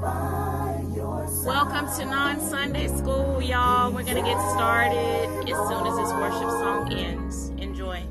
Welcome to Non Sunday School, y'all. We're going to get started as soon as this worship song ends. Enjoy.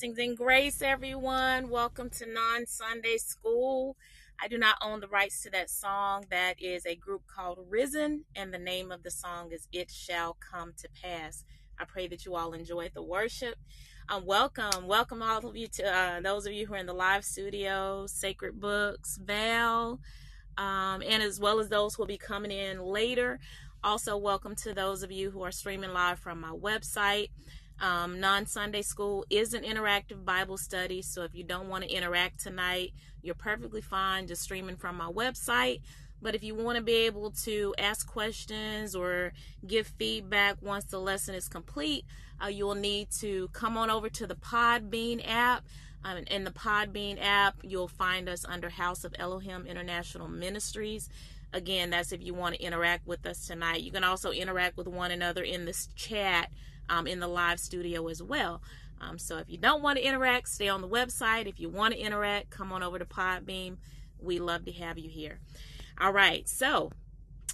Blessings and grace, everyone. Welcome to Non Sunday School. I do not own the rights to that song. That is a group called Risen, and the name of the song is It Shall Come to Pass. I pray that you all enjoyed the worship. Um, welcome, welcome all of you to uh, those of you who are in the live studio, Sacred Books, Val, um, and as well as those who will be coming in later. Also, welcome to those of you who are streaming live from my website. Um, non Sunday school is an interactive Bible study, so if you don't want to interact tonight, you're perfectly fine just streaming from my website. But if you want to be able to ask questions or give feedback once the lesson is complete, uh, you'll need to come on over to the Podbean app. Um, in the Podbean app, you'll find us under House of Elohim International Ministries. Again, that's if you want to interact with us tonight. You can also interact with one another in this chat um, in the live studio as well. Um, so if you don't want to interact, stay on the website. If you want to interact, come on over to Podbean. We love to have you here. All right, so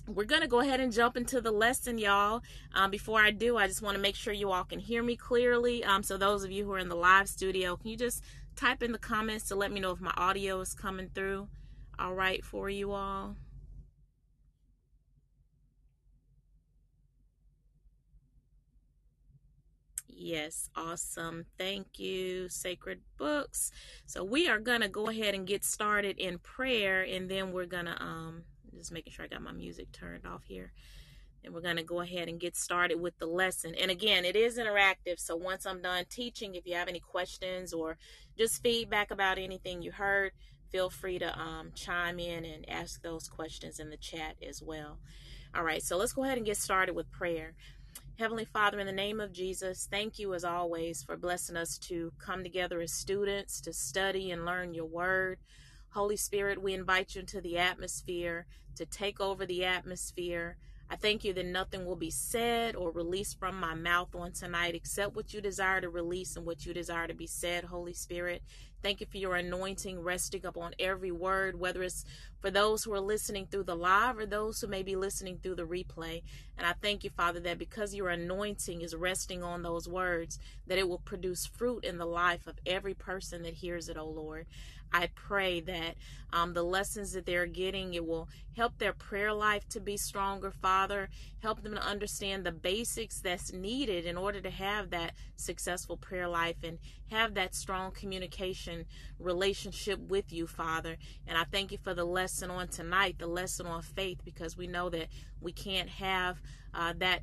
we're going to go ahead and jump into the lesson, y'all. Um, before I do, I just want to make sure you all can hear me clearly. Um, so those of you who are in the live studio, can you just type in the comments to let me know if my audio is coming through all right for you all? Yes, awesome. Thank you, Sacred Books. So we are gonna go ahead and get started in prayer, and then we're gonna um just making sure I got my music turned off here. And we're gonna go ahead and get started with the lesson. And again, it is interactive. So once I'm done teaching, if you have any questions or just feedback about anything you heard, feel free to um, chime in and ask those questions in the chat as well. All right, so let's go ahead and get started with prayer. Heavenly Father, in the name of Jesus, thank you as always for blessing us to come together as students to study and learn your word. Holy Spirit, we invite you into the atmosphere to take over the atmosphere. I thank you that nothing will be said or released from my mouth on tonight except what you desire to release and what you desire to be said, Holy Spirit. Thank you for your anointing resting upon every word, whether it's for those who are listening through the live or those who may be listening through the replay. And I thank you, Father, that because your anointing is resting on those words, that it will produce fruit in the life of every person that hears it, O oh Lord. I pray that um, the lessons that they're getting, it will help their prayer life to be stronger, Father. Help them to understand the basics that's needed in order to have that successful prayer life and have that strong communication relationship with you, Father. And I thank you for the lesson on tonight, the lesson on faith, because we know that we can't have uh, that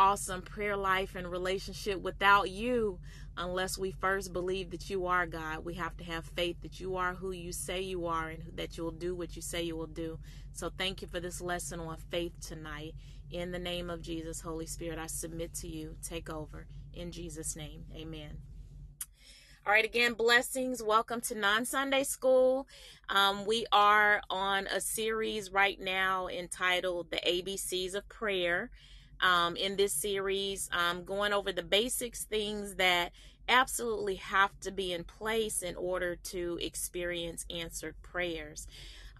awesome prayer life and relationship without you unless we first believe that you are God. We have to have faith that you are who you say you are and that you will do what you say you will do. So thank you for this lesson on faith tonight. In the name of Jesus, Holy Spirit, I submit to you. Take over. In Jesus' name, amen. All right, again, blessings. Welcome to Non Sunday School. Um, we are on a series right now entitled The ABCs of Prayer um, in this series, um, going over the basics, things that absolutely have to be in place in order to experience answered prayers.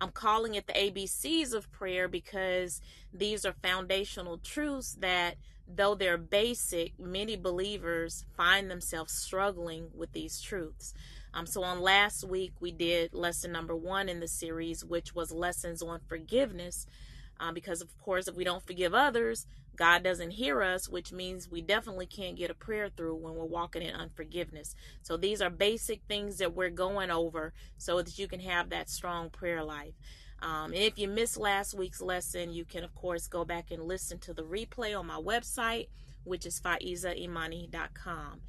I'm calling it the ABCs of prayer because these are foundational truths that, though they're basic, many believers find themselves struggling with these truths. Um, so, on last week, we did lesson number one in the series, which was lessons on forgiveness. Um, because, of course, if we don't forgive others, God doesn't hear us, which means we definitely can't get a prayer through when we're walking in unforgiveness. So these are basic things that we're going over so that you can have that strong prayer life. Um, and if you missed last week's lesson, you can, of course, go back and listen to the replay on my website, which is faizaimani.com.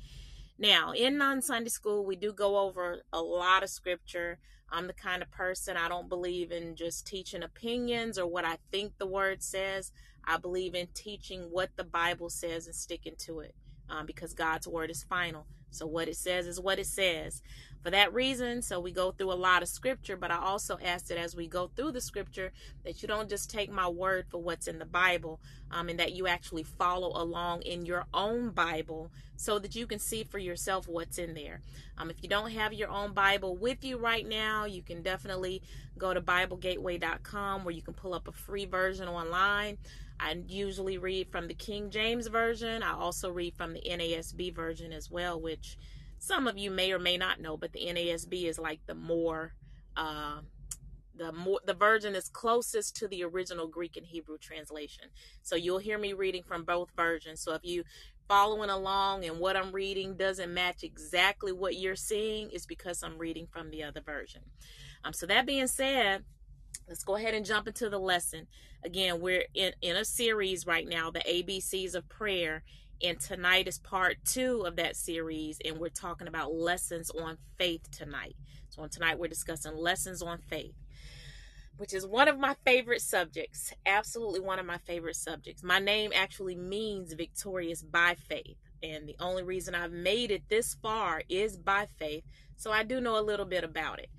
Now, in non Sunday school, we do go over a lot of scripture. I'm the kind of person I don't believe in just teaching opinions or what I think the word says. I believe in teaching what the Bible says and sticking to it um, because God's word is final. So what it says is what it says. For that reason, so we go through a lot of scripture, but I also ask that as we go through the scripture, that you don't just take my word for what's in the Bible, um, and that you actually follow along in your own Bible so that you can see for yourself what's in there. Um, if you don't have your own Bible with you right now, you can definitely go to BibleGateway.com where you can pull up a free version online. I usually read from the King James Version. I also read from the NASB version as well, which some of you may or may not know, but the NASB is like the more uh, the more the version is closest to the original Greek and Hebrew translation. So you'll hear me reading from both versions. So if you following along and what I'm reading doesn't match exactly what you're seeing, it's because I'm reading from the other version. Um, so that being said, let's go ahead and jump into the lesson. Again, we're in, in a series right now, the ABCs of prayer. And tonight is part two of that series, and we're talking about lessons on faith tonight. So, on tonight, we're discussing lessons on faith which is one of my favorite subjects. Absolutely one of my favorite subjects. My name actually means victorious by faith. And the only reason I've made it this far is by faith. So I do know a little bit about it.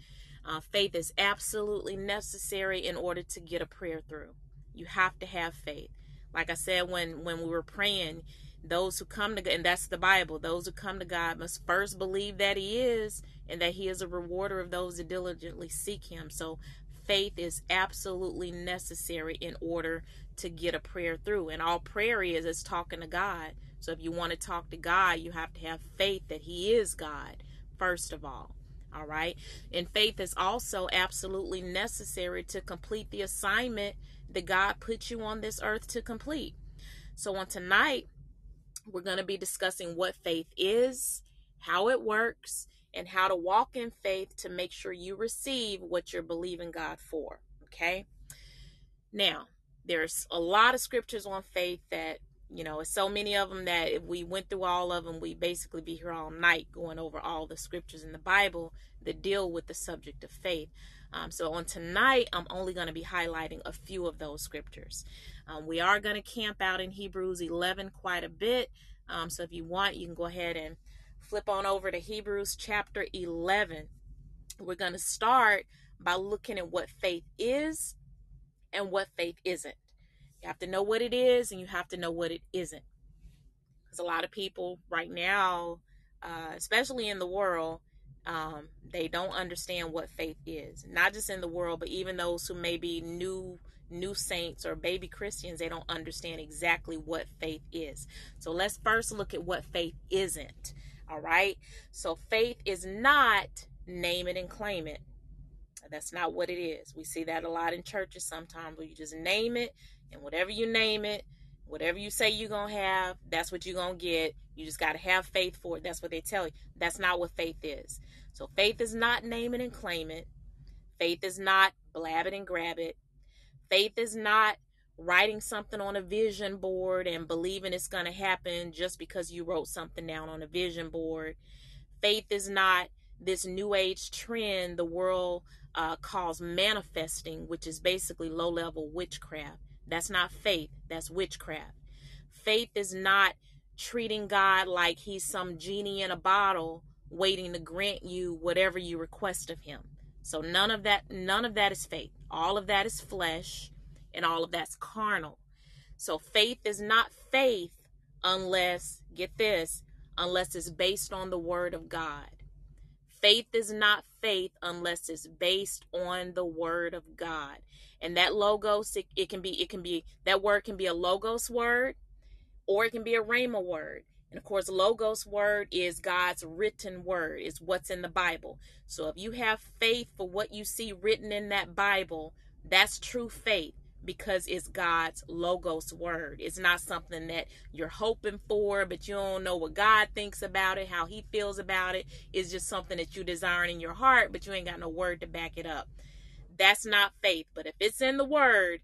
Uh, faith is absolutely necessary in order to get a prayer through. You have to have faith. Like I said when when we were praying, those who come to God, and that's the Bible, those who come to God must first believe that He is and that He is a rewarder of those that diligently seek Him. So faith is absolutely necessary in order to get a prayer through. And all prayer is is talking to God. So if you want to talk to God, you have to have faith that He is God, first of all. All right. And faith is also absolutely necessary to complete the assignment that God put you on this earth to complete. So on tonight, we're going to be discussing what faith is, how it works, and how to walk in faith to make sure you receive what you're believing God for. Okay. Now, there's a lot of scriptures on faith that, you know, so many of them that if we went through all of them, we basically be here all night going over all the scriptures in the Bible that deal with the subject of faith. Um, so on tonight, I'm only going to be highlighting a few of those scriptures. Um, we are going to camp out in Hebrews 11 quite a bit. Um, so if you want, you can go ahead and flip on over to Hebrews chapter 11. We're going to start by looking at what faith is and what faith isn't. You have to know what it is and you have to know what it isn't. Because a lot of people right now, uh, especially in the world, um, they don't understand what faith is. Not just in the world, but even those who may be new new saints or baby Christians, they don't understand exactly what faith is. So let's first look at what faith isn't. All right. So faith is not name it and claim it. That's not what it is. We see that a lot in churches sometimes where you just name it and whatever you name it, whatever you say you're going to have, that's what you're going to get. You just got to have faith for it. That's what they tell you. That's not what faith is. So faith is not name it and claim it. Faith is not blab it and grab it. Faith is not writing something on a vision board and believing it's going to happen just because you wrote something down on a vision board. Faith is not this new age trend the world uh, calls manifesting, which is basically low level witchcraft. That's not faith, that's witchcraft. Faith is not treating God like he's some genie in a bottle waiting to grant you whatever you request of him. So none of that none of that is faith. All of that is flesh and all of that's carnal. So faith is not faith unless, get this, unless it's based on the word of God. Faith is not faith unless it's based on the word of God. And that logos, it, it can be, it can be, that word can be a logos word or it can be a rhema word. And of course, logos word is God's written word, is what's in the Bible. So if you have faith for what you see written in that Bible, that's true faith because it's God's logos word. It's not something that you're hoping for, but you don't know what God thinks about it, how he feels about it. It's just something that you desire in your heart, but you ain't got no word to back it up. That's not faith. But if it's in the word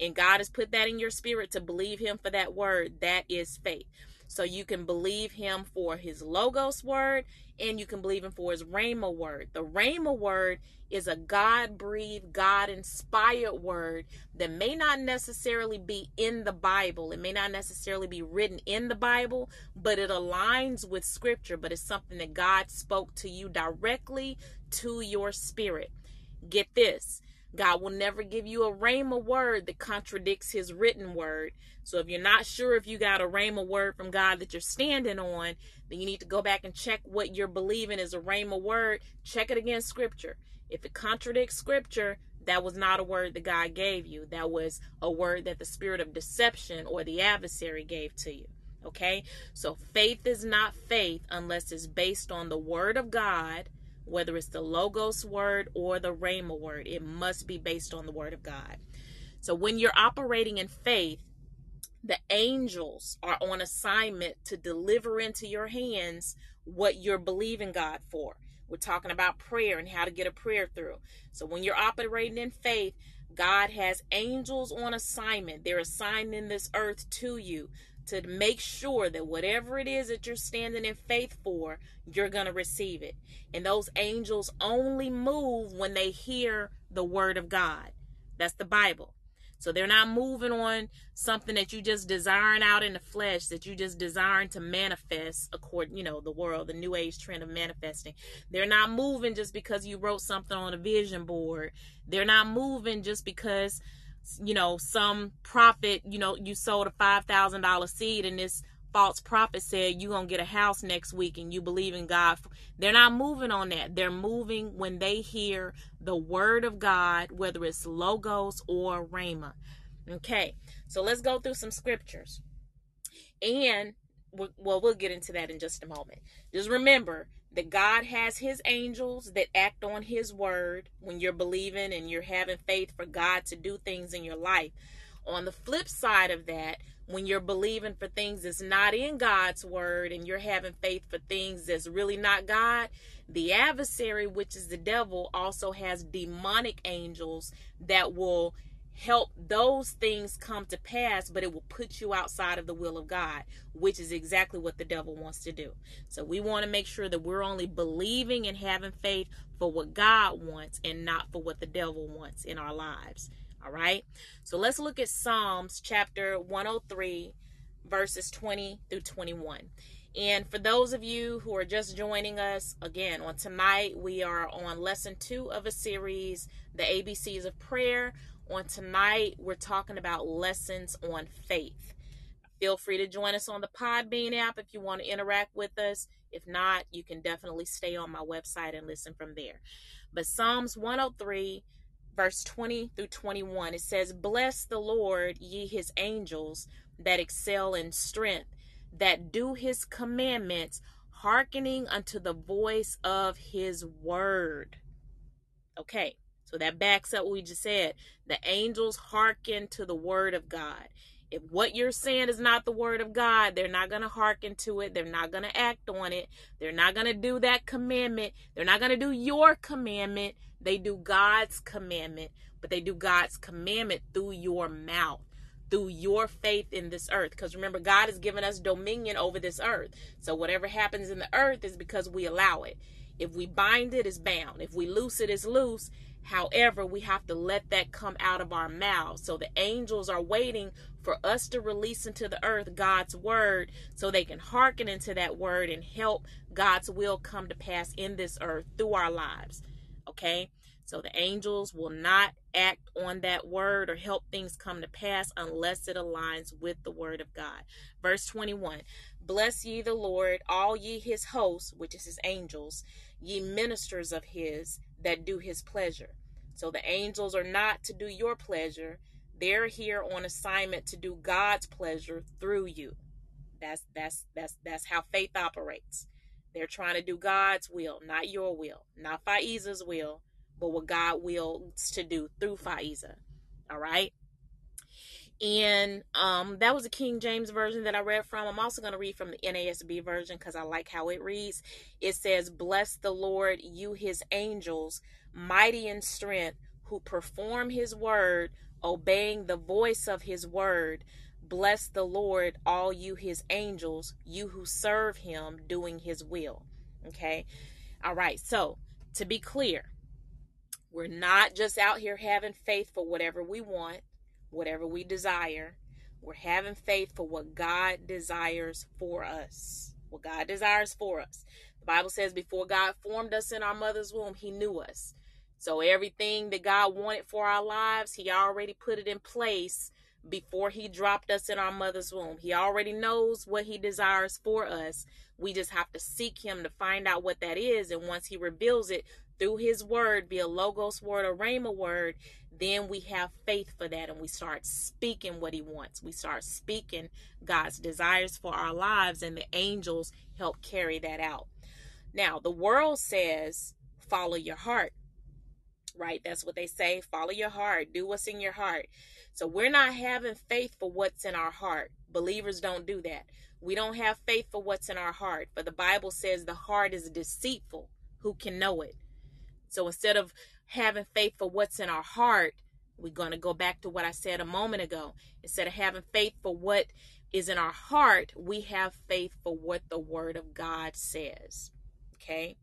and God has put that in your spirit to believe him for that word, that is faith. So you can believe him for his logos word and you can believe him for his rhema word. The rhema word is a God breathed, God inspired word that may not necessarily be in the Bible. It may not necessarily be written in the Bible, but it aligns with scripture. But it's something that God spoke to you directly to your spirit. Get this God will never give you a rhema word that contradicts his written word. So if you're not sure if you got a rhema word from God that you're standing on, then you need to go back and check what you're believing is a rhema word. Check it against scripture. If it contradicts scripture, that was not a word that God gave you. That was a word that the spirit of deception or the adversary gave to you. Okay? So faith is not faith unless it's based on the word of God, whether it's the Logos word or the Rhema word. It must be based on the word of God. So when you're operating in faith, the angels are on assignment to deliver into your hands what you're believing God for. We're talking about prayer and how to get a prayer through. So when you're operating in faith, God has angels on assignment. They're assigned in this earth to you to make sure that whatever it is that you're standing in faith for, you're going to receive it. And those angels only move when they hear the word of God. That's the Bible. So they're not moving on something that you just desiring out in the flesh, that you just desiring to manifest according, you know, the world, the new age trend of manifesting. They're not moving just because you wrote something on a vision board. They're not moving just because, you know, some prophet, you know, you sold a $5,000 seed and this false prophet said you're going to get a house next week and you believe in God. They're not moving on that. They're moving when they hear the word of God, whether it's logos or rhema. Okay, so let's go through some scriptures. And, well, we'll get into that in just a moment. Just remember that God has his angels that act on his word when you're believing and you're having faith for God to do things in your life. On the flip side of that, when you're believing for things that's not in God's word and you're having faith for things that's really not God, the adversary, which is the devil, also has demonic angels that will help those things come to pass, but it will put you outside of the will of God, which is exactly what the devil wants to do. So we want to make sure that we're only believing and having faith for what God wants and not for what the devil wants in our lives. All right. So let's look at Psalms chapter 103, verses 20 through 21. And for those of you who are just joining us, again, on tonight, we are on lesson two of a series, The ABCs of Prayer. On tonight, we're talking about lessons on faith. Feel free to join us on the Podbean app if you want to interact with us. If not, you can definitely stay on my website and listen from there. But Psalms 103, verse 20 through 21, it says, Bless the Lord, ye his angels that excel in strength, that do his commandments, hearkening unto the voice of his word. Okay, so that backs up what we just said. The angels hearken to the word of God. If what you're saying is not the word of God, they're not going to hearken to it. They're not going to act on it. They're not going to do that commandment. They're not going to do your commandment. They do God's commandment, but they do God's commandment through your mouth, through your faith in this earth. Because remember, God has given us dominion over this earth. So whatever happens in the earth is because we allow it. If we bind it, it's bound. If we loose it, it's loose. However, we have to let that come out of our mouths. So the angels are waiting for us to release into the earth God's word so they can hearken into that word and help God's will come to pass in this earth through our lives. Okay? So the angels will not act on that word or help things come to pass unless it aligns with the word of God. Verse 21 Bless ye the Lord, all ye his hosts, which is his angels, ye ministers of his that do his pleasure. So the angels are not to do your pleasure. They're here on assignment to do God's pleasure through you. That's that's that's that's how faith operates. They're trying to do God's will, not your will, not Faiza's will, but what God wills to do through Faiza. All right. And um, that was a King James version that I read from. I'm also going to read from the NASB version because I like how it reads. It says, Bless the Lord, you his angels, mighty in strength, who perform his word, obeying the voice of his word. Bless the Lord, all you his angels, you who serve him, doing his will. Okay. All right. So, to be clear, we're not just out here having faith for whatever we want, whatever we desire. We're having faith for what God desires for us. What God desires for us. The Bible says before God formed us in our mother's womb, He knew us. So everything that God wanted for our lives, He already put it in place before He dropped us in our mother's womb. He already knows what He desires for us. We just have to seek Him to find out what that is. And once He reveals it, through his word, be a logos word or rhema word, then we have faith for that and we start speaking what he wants. We start speaking God's desires for our lives, and the angels help carry that out. Now, the world says, follow your heart, right? That's what they say follow your heart, do what's in your heart. So we're not having faith for what's in our heart. Believers don't do that. We don't have faith for what's in our heart. But the Bible says the heart is deceitful. Who can know it? So instead of having faith for what's in our heart, we're going to go back to what I said a moment ago. Instead of having faith for what is in our heart, we have faith for what the Word of God says. Okay?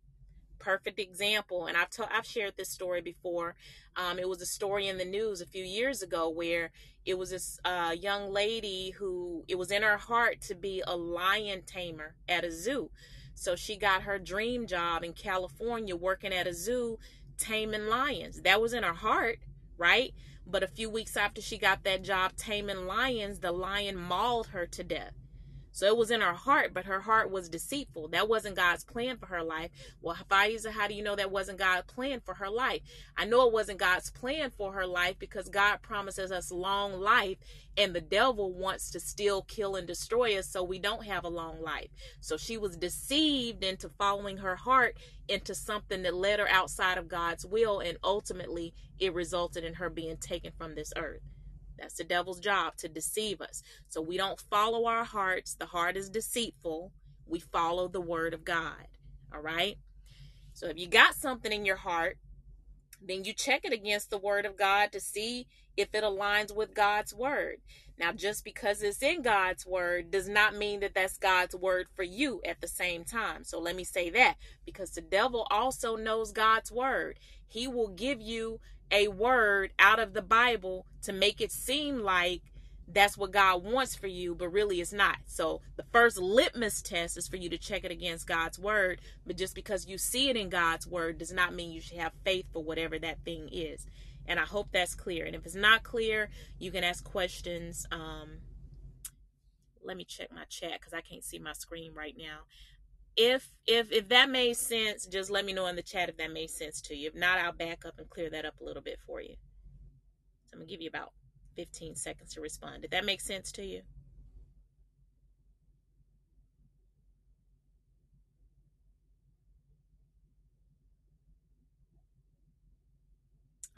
Perfect example, and I've t- I've shared this story before. Um, it was a story in the news a few years ago where it was this uh, young lady who it was in her heart to be a lion tamer at a zoo. So she got her dream job in California working at a zoo taming lions. That was in her heart, right? But a few weeks after she got that job taming lions, the lion mauled her to death. So it was in her heart, but her heart was deceitful. That wasn't God's plan for her life. Well, Faiza, how do you know that wasn't God's plan for her life? I know it wasn't God's plan for her life because God promises us long life and the devil wants to steal, kill, and destroy us so we don't have a long life. So she was deceived into following her heart into something that led her outside of God's will, and ultimately it resulted in her being taken from this earth. That's the devil's job to deceive us. So we don't follow our hearts. The heart is deceitful. We follow the word of God. All right? So if you got something in your heart, then you check it against the word of God to see if it aligns with God's word. Now, just because it's in God's word does not mean that that's God's word for you at the same time. So let me say that because the devil also knows God's word. He will give you a word out of the Bible to make it seem like that's what God wants for you, but really it's not. So the first litmus test is for you to check it against God's word. But just because you see it in God's word does not mean you should have faith for whatever that thing is. And I hope that's clear. And if it's not clear, you can ask questions. Um, let me check my chat because I can't see my screen right now. If if if that made sense, just let me know in the chat if that made sense to you. If not, I'll back up and clear that up a little bit for you. So I'm gonna give you about 15 seconds to respond. Did that make sense to you?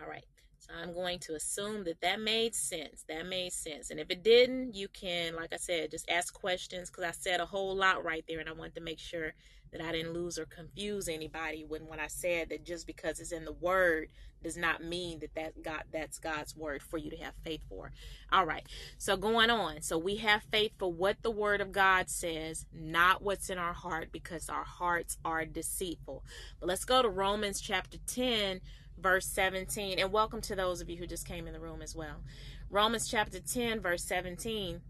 All right. So I'm going to assume that that made sense. That made sense. And if it didn't, you can, like I said, just ask questions because I said a whole lot right there and I wanted to make sure that I didn't lose or confuse anybody when when I said that just because it's in the word does not mean that that God that's God's word for you to have faith for. All right. So going on. So we have faith for what the word of God says, not what's in our heart because our hearts are deceitful. But let's go to Romans chapter 10 verse 17. And welcome to those of you who just came in the room as well. Romans chapter 10, verse 17.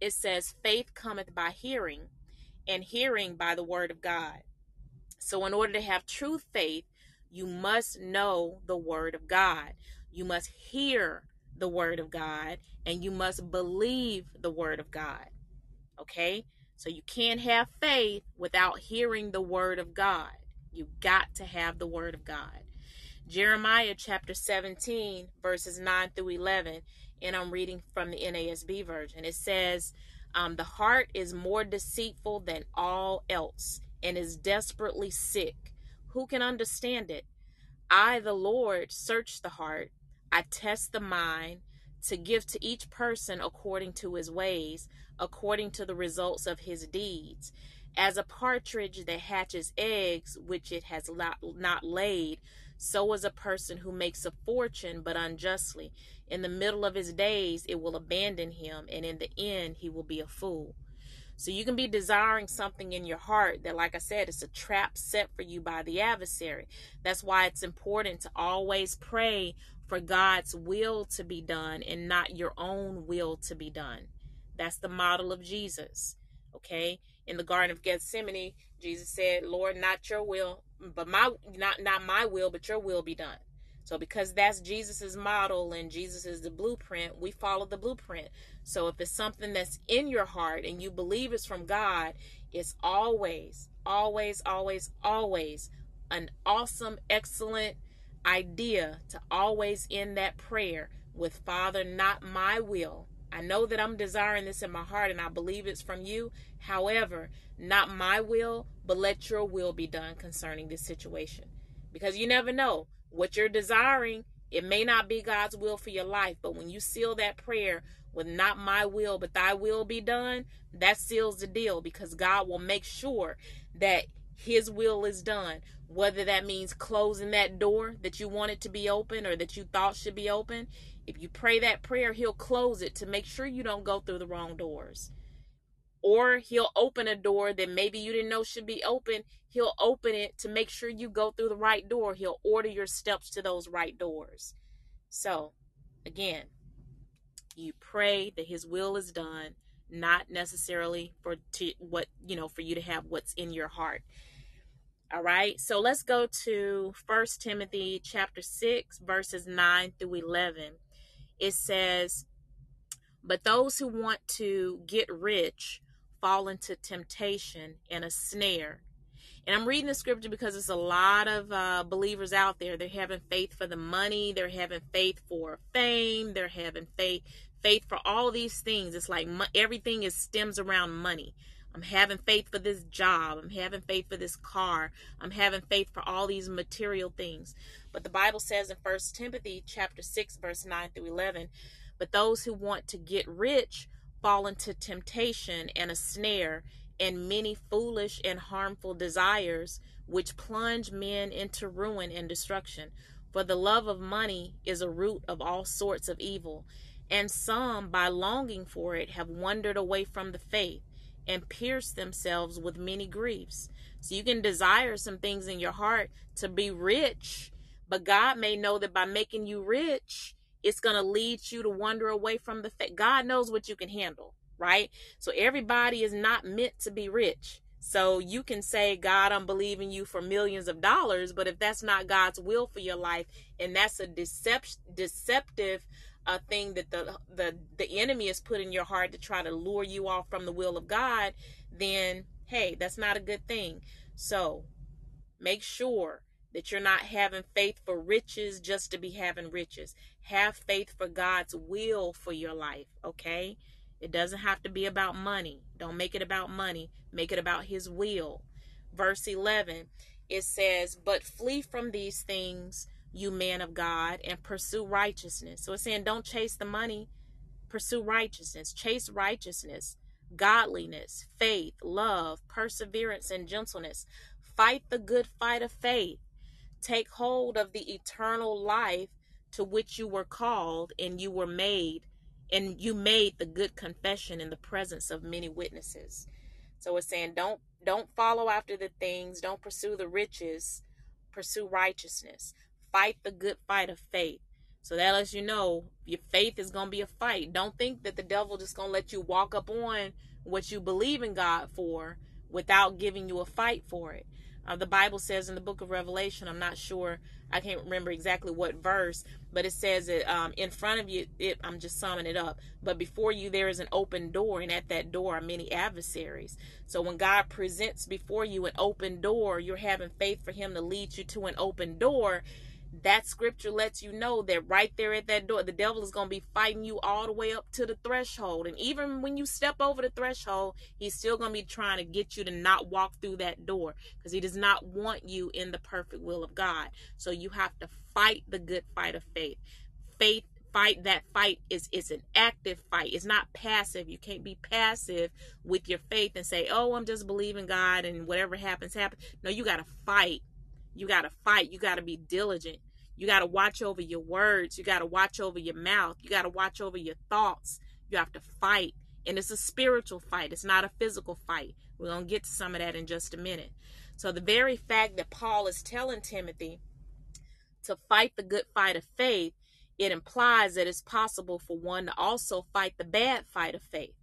It says, Faith cometh by hearing, and hearing by the word of God. So, in order to have true faith, you must know the word of God. You must hear the word of God, and you must believe the word of God. Okay? So, you can't have faith without hearing the word of God. You got to have the word of God. Jeremiah chapter 17, verses 9 through 11, and I'm reading from the NASB version. It says, um, The heart is more deceitful than all else and is desperately sick. Who can understand it? I, the Lord, search the heart, I test the mind to give to each person according to his ways, according to the results of his deeds. As a partridge that hatches eggs which it has not laid, so is a person who makes a fortune but unjustly. In the middle of his days, it will abandon him, and in the end, he will be a fool. So you can be desiring something in your heart that, like I said, it's a trap set for you by the adversary. That's why it's important to always pray for God's will to be done and not your own will to be done. That's the model of Jesus. Okay? In the Garden of Gethsemane, Jesus said, Lord, not your will, but my not not my will but your will be done so because that's jesus's model and jesus is the blueprint we follow the blueprint so if it's something that's in your heart and you believe it's from god it's always always always always an awesome excellent idea to always end that prayer with Father, not my will. I know that I'm desiring this in my heart and I believe it's from you. However, not my will, but let your will be done concerning this situation. Because you never know what you're desiring. It may not be God's will for your life, but when you seal that prayer with not my will, but thy will be done, that seals the deal because God will make sure that his will is done. Whether that means closing that door that you wanted to be open or that you thought should be open, if you pray that prayer, he'll close it to make sure you don't go through the wrong doors. Or he'll open a door that maybe you didn't know should be open. He'll open it to make sure you go through the right door. He'll order your steps to those right doors. So, again, you pray that his will is done, not necessarily for to what, you know, for you to have what's in your heart. All right. So let's go to First Timothy chapter 6 verses 9 through 11. It says, "But those who want to get rich fall into temptation and a snare." And I'm reading the scripture because there's a lot of uh, believers out there. They're having faith for the money. They're having faith for fame. They're having faith faith for all these things. It's like everything is stems around money. I'm having faith for this job. I'm having faith for this car. I'm having faith for all these material things. But the Bible says in First Timothy chapter 6 verse 9 through 11, but those who want to get rich fall into temptation and a snare and many foolish and harmful desires which plunge men into ruin and destruction. For the love of money is a root of all sorts of evil, and some by longing for it have wandered away from the faith and pierced themselves with many griefs. So you can desire some things in your heart to be rich, but God may know that by making you rich, it's going to lead you to wander away from the faith. God knows what you can handle, right? So everybody is not meant to be rich. So you can say, God, I'm believing you for millions of dollars, but if that's not God's will for your life, and that's a deception, deceptive a thing that the the the enemy has put in your heart to try to lure you off from the will of God, then hey, that's not a good thing. So, make sure that you're not having faith for riches just to be having riches. Have faith for God's will for your life, okay? It doesn't have to be about money. Don't make it about money. Make it about his will. Verse 11, it says, "But flee from these things you man of God, and pursue righteousness. So it's saying don't chase the money, pursue righteousness, chase righteousness, godliness, faith, love, perseverance, and gentleness. Fight the good fight of faith. Take hold of the eternal life to which you were called and you were made, and you made the good confession in the presence of many witnesses. So it's saying don't don't follow after the things, don't pursue the riches, pursue righteousness fight the good fight of faith. So that lets you know your faith is going to be a fight. Don't think that the devil just going to let you walk up on what you believe in God for without giving you a fight for it. Uh, the Bible says in the book of Revelation, I'm not sure, I can't remember exactly what verse, but it says that um, in front of you, it, I'm just summing it up, but before you there is an open door, and at that door are many adversaries. So when God presents before you an open door, you're having faith for Him to lead you to an open door that scripture lets you know that right there at that door, the devil is going to be fighting you all the way up to the threshold. And even when you step over the threshold, he's still going to be trying to get you to not walk through that door because he does not want you in the perfect will of God. So you have to fight the good fight of faith. Faith fight that fight is is an active fight it's not passive you can't be passive with your faith and say oh i'm just believing god and whatever happens happens no you got to fight you got to fight you got to be diligent you got to watch over your words. You got to watch over your mouth. You got to watch over your thoughts. You have to fight. And it's a spiritual fight, it's not a physical fight. We're going to get to some of that in just a minute. So, the very fact that Paul is telling Timothy to fight the good fight of faith, it implies that it's possible for one to also fight the bad fight of faith.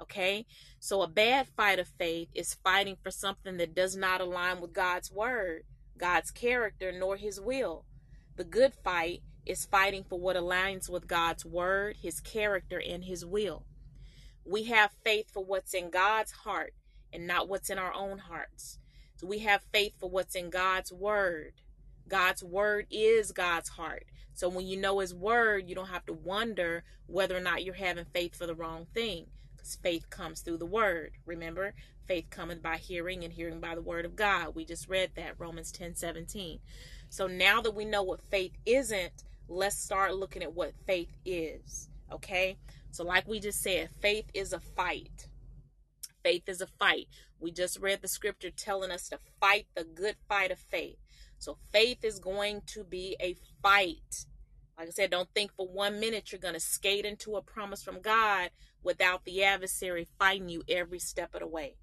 Okay? So, a bad fight of faith is fighting for something that does not align with God's word, God's character, nor his will. The good fight is fighting for what aligns with God's word, his character, and his will. We have faith for what's in God's heart and not what's in our own hearts. So we have faith for what's in God's word. God's word is God's heart. So when you know his word, you don't have to wonder whether or not you're having faith for the wrong thing. Because faith comes through the word. Remember, faith cometh by hearing and hearing by the word of God. We just read that, Romans 10 17. So now that we know what faith isn't, let's start looking at what faith is. Okay? So, like we just said, faith is a fight. Faith is a fight. We just read the scripture telling us to fight the good fight of faith. So faith is going to be a fight. Like I said, don't think for one minute you're going to skate into a promise from God without the adversary fighting you every step of the way.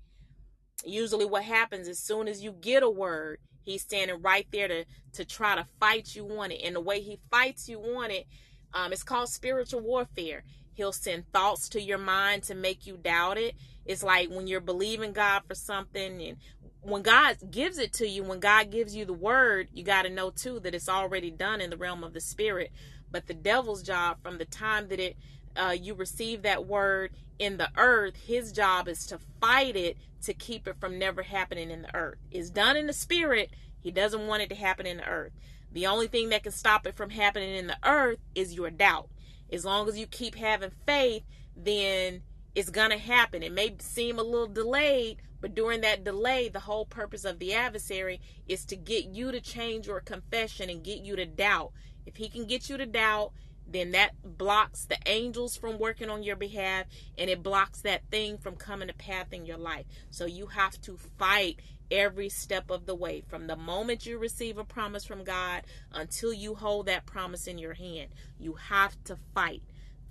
Usually, what happens as soon as you get a word, he's standing right there to, to try to fight you on it. And the way he fights you on it, um, it's called spiritual warfare. He'll send thoughts to your mind to make you doubt it. It's like when you're believing God for something and when God gives it to you, when God gives you the word, you got to know too that it's already done in the realm of the spirit. But the devil's job from the time that it uh, you receive that word in the earth, his job is to fight it to keep it from never happening in the earth. It's done in the spirit. He doesn't want it to happen in the earth. The only thing that can stop it from happening in the earth is your doubt. As long as you keep having faith, then it's going to happen. It may seem a little delayed, but during that delay, the whole purpose of the adversary is to get you to change your confession and get you to doubt. If he can get you to doubt, then that blocks the angels from working on your behalf and it blocks that thing from coming to path in your life. So you have to fight every step of the way from the moment you receive a promise from God until you hold that promise in your hand. You have to fight.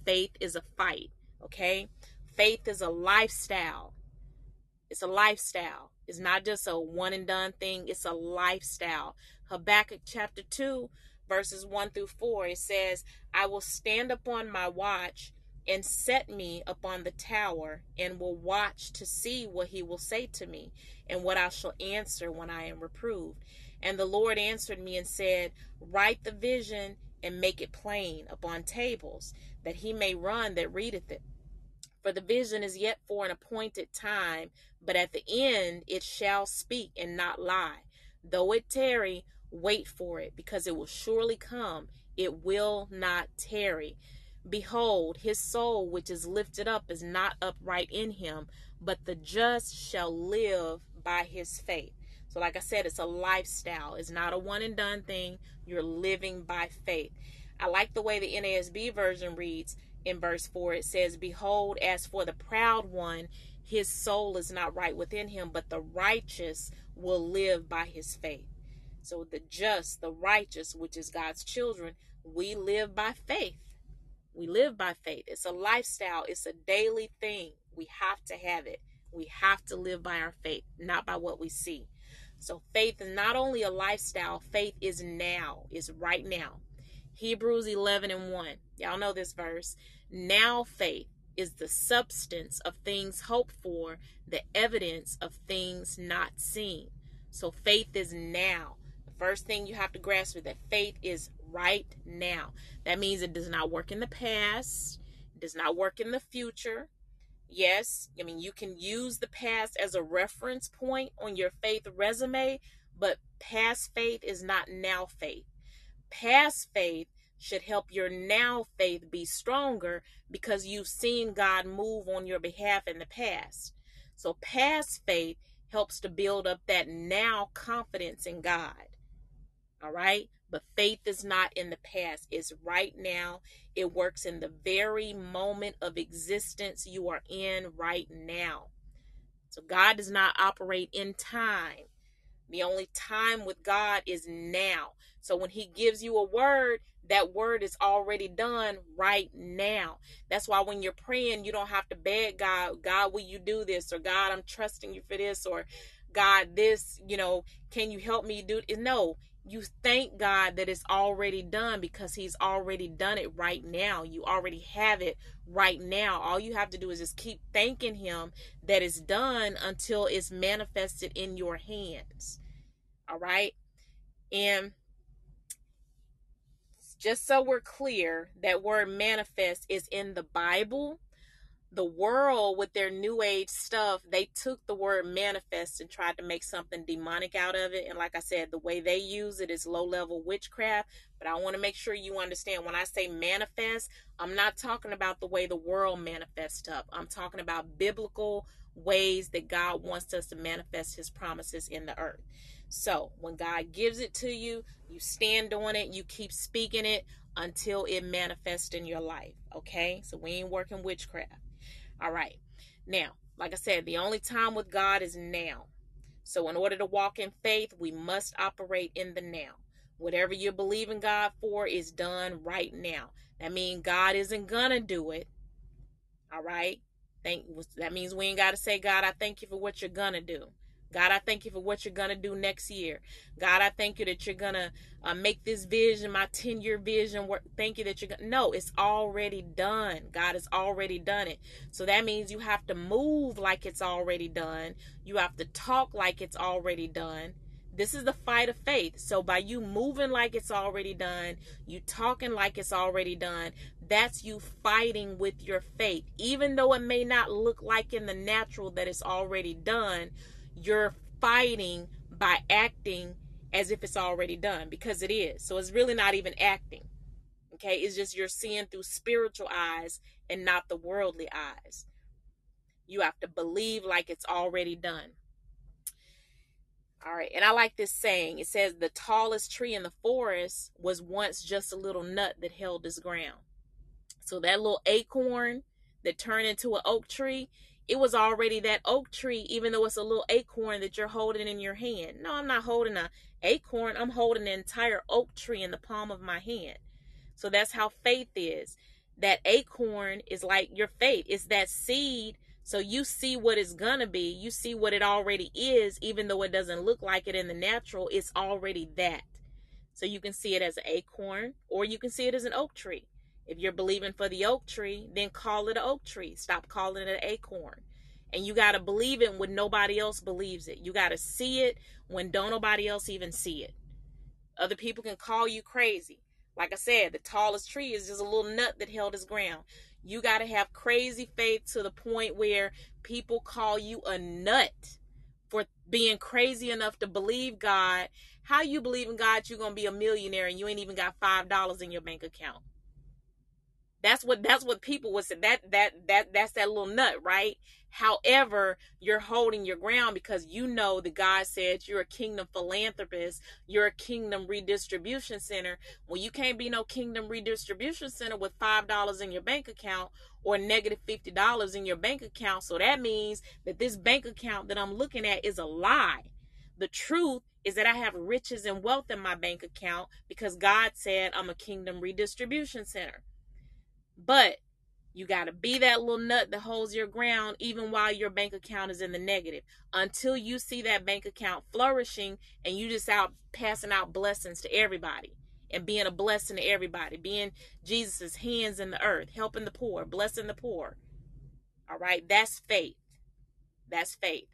Faith is a fight, okay? Faith is a lifestyle. It's a lifestyle. It's not just a one and done thing, it's a lifestyle. Habakkuk chapter 2, verses 1 through 4, it says, I will stand upon my watch and set me upon the tower and will watch to see what he will say to me and what I shall answer when I am reproved. And the Lord answered me and said, Write the vision and make it plain upon tables, that he may run that readeth it. For the vision is yet for an appointed time, but at the end it shall speak and not lie. Though it tarry, wait for it, because it will surely come. It will not tarry. Behold, his soul which is lifted up is not upright in him, but the just shall live by his faith. So, like I said, it's a lifestyle. It's not a one and done thing. You're living by faith. I like the way the NASB version reads in verse 4 it says behold as for the proud one his soul is not right within him but the righteous will live by his faith so the just the righteous which is god's children we live by faith. We live by faith. It's a lifestyle. It's a daily thing. We have to have it. We have to live by our faith not by what we see. So faith is not only a lifestyle. Faith is now. Is right now. Hebrews 11 and 1. Y'all know this verse. Now faith is the substance of things hoped for, the evidence of things not seen. So faith is now. First thing you have to grasp is that faith is right now. That means it does not work in the past, it does not work in the future. Yes, I mean, you can use the past as a reference point on your faith resume, but past faith is not now faith past faith should help your now faith be stronger because you've seen God move on your behalf in the past. So, past faith helps to build up that now confidence in God. All right? But faith is not in the past, it's right now. It works in the very moment of existence you are in right now. So, God does not operate in time. The only time with God is now. So when he gives you a word, that word is already done right now. That's why when you're praying, you don't have to beg God, God, will you do this? Or God, I'm trusting you for this. Or God, this, you know, can you help me do it? No, you thank God that it's already done because He's already done it right now. You already have it right now. All you have to do is just keep thanking Him that it's done until it's manifested in your hands. All right. And just so we're clear, that word manifest is in the Bible, the world with their new age stuff they took the word manifest and tried to make something demonic out of it. And like i said the way they use it is low level witchcraft. But i want to make sure you understand when i say manifest i'm not talking about the way the world manifests stuff i'm talking about biblical ways that god wants us to manifest his promises in the earth. So when god gives it to you you stand on it you keep speaking it until it manifests in your life okay? So we ain't working witchcraft all right. Now, like I said, the only time with God is now. So, in order to walk in faith, we must operate in the now. Whatever you're believing God for is done right now. That means God isn't gonna do it. All right. Thank that means we ain't gotta say, God, I thank you for what you're gonna do. God, I thank you for what you're going to do next year. God, I thank you that you're going to uh, make this vision, my 10 year vision, work. Thank you that you're going to. No, it's already done. God has already done it. So that means you have to move like it's already done. You have to talk like it's already done. This is the fight of faith. So by you moving like it's already done, you talking like it's already done, that's you fighting with your faith. Even though it may not look like in the natural that it's already done, you're fighting by acting as if it's already done because it is. So it's really not even acting. Okay, it's just you're seeing through spiritual eyes and not the worldly eyes. You have to believe like it's already done. All right, and I like this saying. It says, The tallest tree in the forest was once just a little nut that held its ground. So that little acorn that turned into an oak tree, it was already that oak tree, even though it's a little acorn that you're holding in your hand. No, I'm not holding a acorn. I'm holding the entire oak tree in the palm of my hand. So that's how faith is. That acorn is like your faith. It's that seed. So you see what it's gonna be. You see what it already is, even though it doesn't look like it in the natural. It's already that. So you can see it as an acorn, or you can see it as an oak tree. If you're believing for the oak tree, then call it an oak tree. Stop calling it an acorn. And you got to believe it when nobody else believes it. You got to see it when don't nobody else even see it. Other people can call you crazy. Like I said, the tallest tree is just a little nut that held its ground. You got to have crazy faith to the point where people call you a nut for being crazy enough to believe God. How you believe in God, you're going to be a millionaire and you ain't even got $5 in your bank account. That's what that's what people would say. That that that that's that little nut, right? However, you're holding your ground because you know that God said you're a kingdom philanthropist, you're a kingdom redistribution center. Well, you can't be no kingdom redistribution center with five dollars in your bank account or negative fifty dollars in your bank account. So that means that this bank account that I'm looking at is a lie. The truth is that I have riches and wealth in my bank account because God said I'm a kingdom redistribution center. But you got to be that little nut that holds your ground even while your bank account is in the negative until you see that bank account flourishing and you just out passing out blessings to everybody and being a blessing to everybody, being Jesus's hands in the earth, helping the poor, blessing the poor. All right, that's faith. That's faith.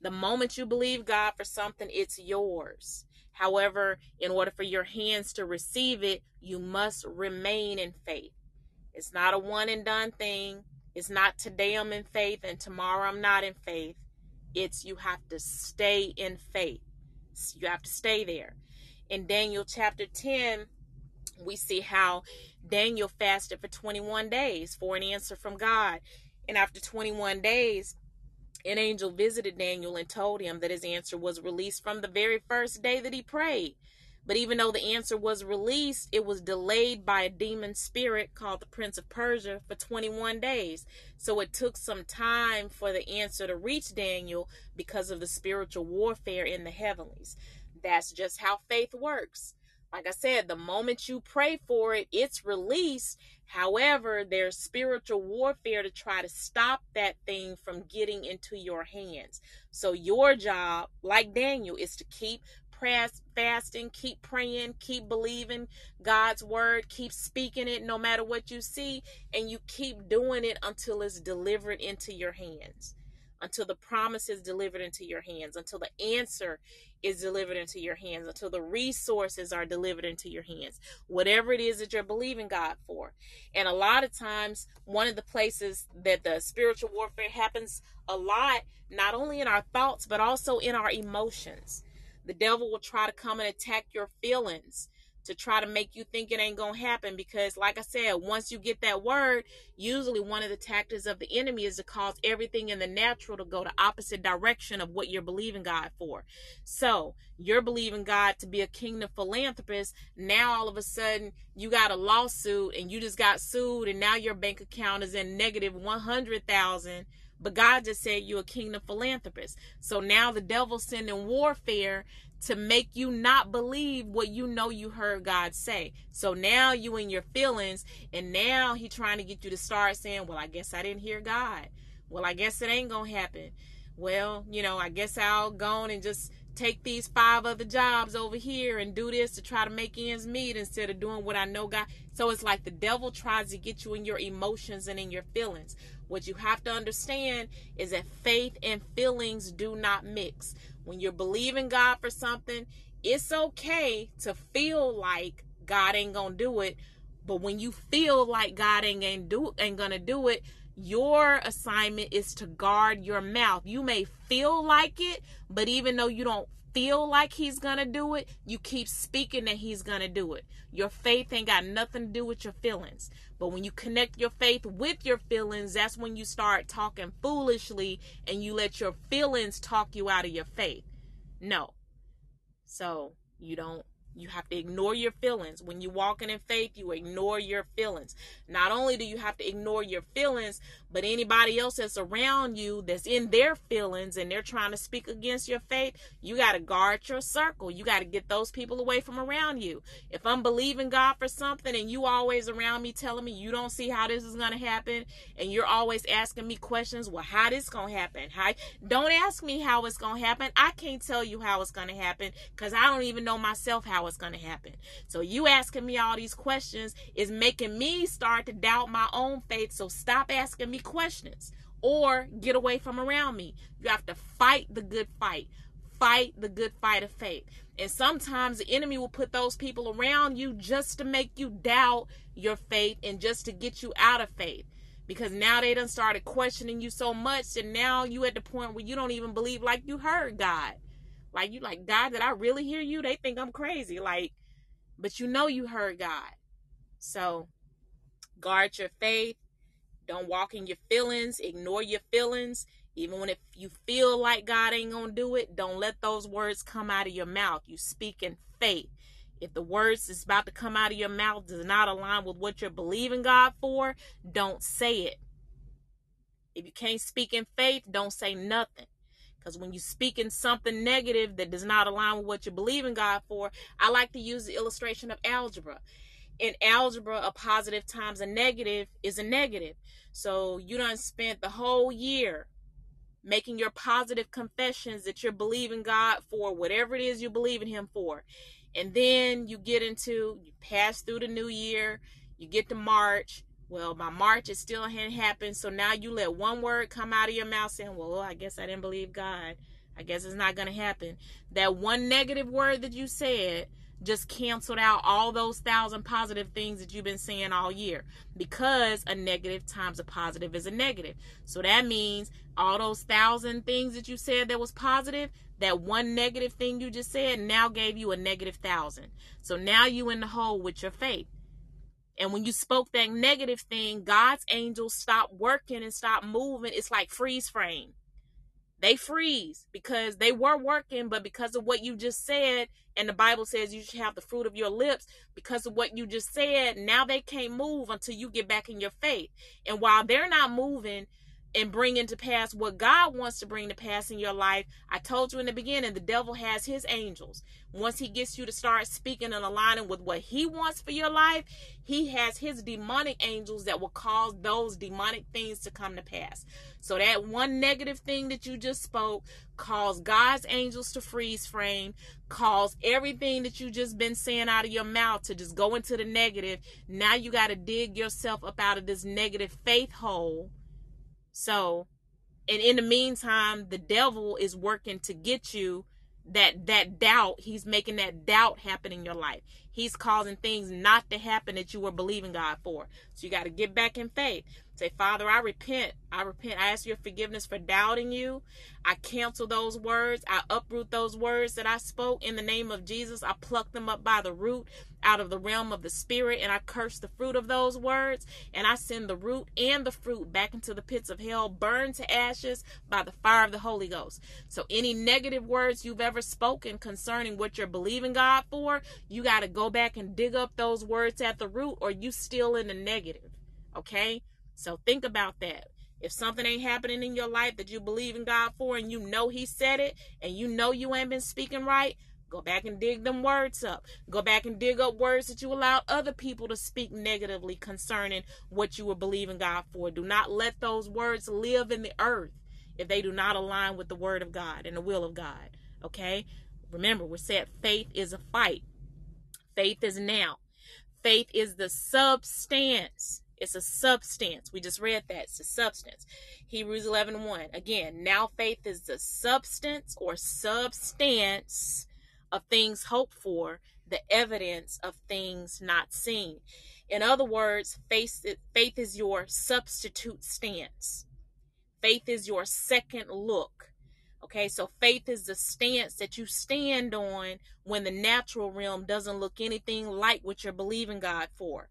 The moment you believe God for something, it's yours. However, in order for your hands to receive it, you must remain in faith. It's not a one and done thing. It's not today I'm in faith and tomorrow I'm not in faith. It's you have to stay in faith. You have to stay there. In Daniel chapter 10, we see how Daniel fasted for 21 days for an answer from God. And after 21 days, an angel visited Daniel and told him that his answer was released from the very first day that he prayed. But even though the answer was released, it was delayed by a demon spirit called the Prince of Persia for 21 days. So it took some time for the answer to reach Daniel because of the spiritual warfare in the heavenlies. That's just how faith works. Like I said, the moment you pray for it, it's released. However, there's spiritual warfare to try to stop that thing from getting into your hands. So, your job, like Daniel, is to keep prayers, fasting, keep praying, keep believing God's word, keep speaking it no matter what you see, and you keep doing it until it's delivered into your hands. until the promise is delivered into your hands, until the answer is delivered into your hands, until the resources are delivered into your hands, whatever it is that you're believing God for. And a lot of times, one of the places that the spiritual warfare happens a lot, not only in our thoughts, but also in our emotions. The devil will try to come and attack your feelings to try to make you think it ain't gonna happen because like i said once you get that word usually one of the tactics of the enemy is to cause everything in the natural to go the opposite direction of what you're believing god for. So you're believing god to be a kingdom philanthropist. Now all of a sudden you got a lawsuit and you just got sued and now your bank account is in negative 100000 but God just said you're a kingdom philanthropist. So now the devil's sending warfare to make you not believe what you know you heard God say. So now you in your feelings, and now he trying to get you to start saying, Well, I guess I didn't hear God. Well, I guess it ain't gonna happen. Well, you know, I guess I'll go on and just take these five other jobs over here and do this to try to make ends meet instead of doing what I know God. So it's like the devil tries to get you in your emotions and in your feelings. What you have to understand is that faith and feelings do not mix. When you're believing God for something, it's okay to feel like God ain't gonna do it. But when you feel like God ain't gonna do ain't gonna do it, your assignment is to guard your mouth. You may feel like it, but even though you don't feel like he's gonna do it, you keep speaking that he's gonna do it. Your faith ain't got nothing to do with your feelings. But when you connect your faith with your feelings, that's when you start talking foolishly and you let your feelings talk you out of your faith. No. So you don't you have to ignore your feelings. When you're walking in faith, you ignore your feelings. Not only do you have to ignore your feelings, but anybody else that's around you that's in their feelings and they're trying to speak against your faith, you got to guard your circle. You got to get those people away from around you. If I'm believing God for something and you always around me telling me you don't see how this is going to happen and you're always asking me questions, well, how this going to happen? How don't ask me how it's going to happen. I can't tell you how it's going to happen cuz I don't even know myself how it's going to happen. So you asking me all these questions is making me start to doubt my own faith. So stop asking me questions or get away from around me. You have to fight the good fight. Fight the good fight of faith. And sometimes the enemy will put those people around you just to make you doubt your faith and just to get you out of faith. Because now they done started questioning you so much and now you at the point where you don't even believe like you heard God. Like you like, God, did I really hear you? They think I'm crazy. Like, but you know you heard God. So guard your faith don't walk in your feelings. Ignore your feelings. Even when if you feel like God ain't gonna do it, don't let those words come out of your mouth. You speak in faith. If the words that's about to come out of your mouth does not align with what you're believing God for, don't say it. If you can't speak in faith, don't say nothing. Because when you speak in something negative that does not align with what you're believing God for, I like to use the illustration of algebra in algebra, a positive times a negative is a negative. So you done spent the whole year making your positive confessions that you're believing God for whatever it is you believe in Him for. And then you get into, you pass through the new year, you get to March. Well, my March is still hadn't happened. So now you let one word come out of your mouth saying, Well, I guess I didn't believe God. I guess it's not going to happen. That one negative word that you said just canceled out all those thousand positive things that you've been saying all year because a negative times a positive is a negative. So that means all those thousand things that you said that was positive, that one negative thing you just said now gave you a negative thousand. So now you in the hole with your faith. And when you spoke that negative thing, God's angels stopped working and stopped moving. It's like freeze frame they freeze because they were working, but because of what you just said, and the Bible says you should have the fruit of your lips, because of what you just said, now they can't move until you get back in your faith. And while they're not moving, and bring into pass what God wants to bring to pass in your life. I told you in the beginning, the devil has his angels. Once he gets you to start speaking and aligning with what he wants for your life, he has his demonic angels that will cause those demonic things to come to pass. So that one negative thing that you just spoke cause God's angels to freeze frame, cause everything that you just been saying out of your mouth to just go into the negative. Now you got to dig yourself up out of this negative faith hole so and in the meantime, the devil is working to get you that that doubt. He's making that doubt happen in your life. He's causing things not to happen that you were believing god for. So you got to get back in faith say father i repent. I repent. I ask your forgiveness for doubting you. I cancel those words. I uproot those words that i spoke. In the name of jesus i pluck them up by the root out of the realm of the spirit and i curse the fruit of those words and i send the root and the fruit back into the pits of hell burned to ashes by the fire of the holy ghost. So any negative words you've ever spoken concerning what you're believing god for you got to go back and dig up those words at the root or you still in the negative okay so think about that. If something ain't happening in your life that you believe in God for and you know He said it and you know you ain't been speaking right, go back and dig them words up. Go back and dig up words that you allowed other people to speak negatively concerning what you were believing God for. Do not let those words live in the earth if they do not align with the Word of God and the will of God. Okay? Remember, we said faith is a fight, faith is now. Faith is the substance it's a substance. We just read that. It's a substance. Hebrews 11 1. Again, now faith is the substance or substance of things hoped for, the evidence of things not seen. In other words, faith, faith is your substitute stance. Faith is your second look. Okay, so faith is the stance that you stand on when the natural realm doesn't look anything like what you're believing God for.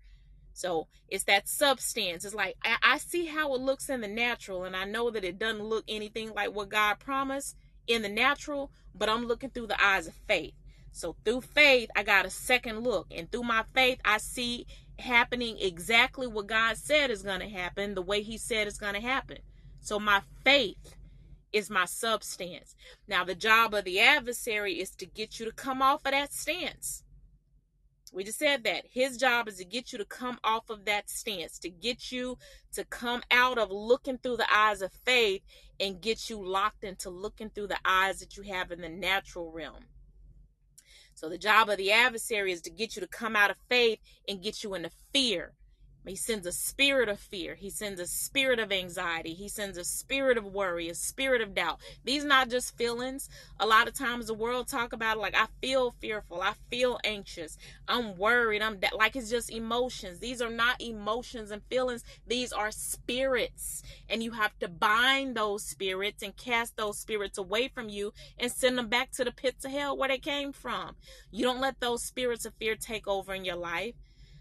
So it's that substance. It's like I, I, see how it looks in the natural, and I know that it doesn't look anything like what God promised in the natural, but I'm looking through the eyes of faith. So through faith, I got a second look, and through my faith, I see happening exactly what God said is going to happen, the way He said it's going to happen. So my faith is my substance. Now, the job of the adversary is to get you to come off of that stance. We just said that. His job is to get you to come off of that stance, to get you to come out of looking through the eyes of faith and get you locked into looking through the eyes that you have in the natural realm. So, the job of the adversary is to get you to come out of faith and get you into fear he sends a spirit of fear. He sends a spirit of anxiety. He sends a spirit of worry, a spirit of doubt. These are not just feelings. A lot of times the world talk about it like I feel fearful, I feel anxious, I'm worried, I'm de-. like it's just emotions. These are not emotions and feelings. These are spirits. And you have to bind those spirits and cast those spirits away from you and send them back to the pits of hell where they came from. You don't let those spirits of fear take over in your life.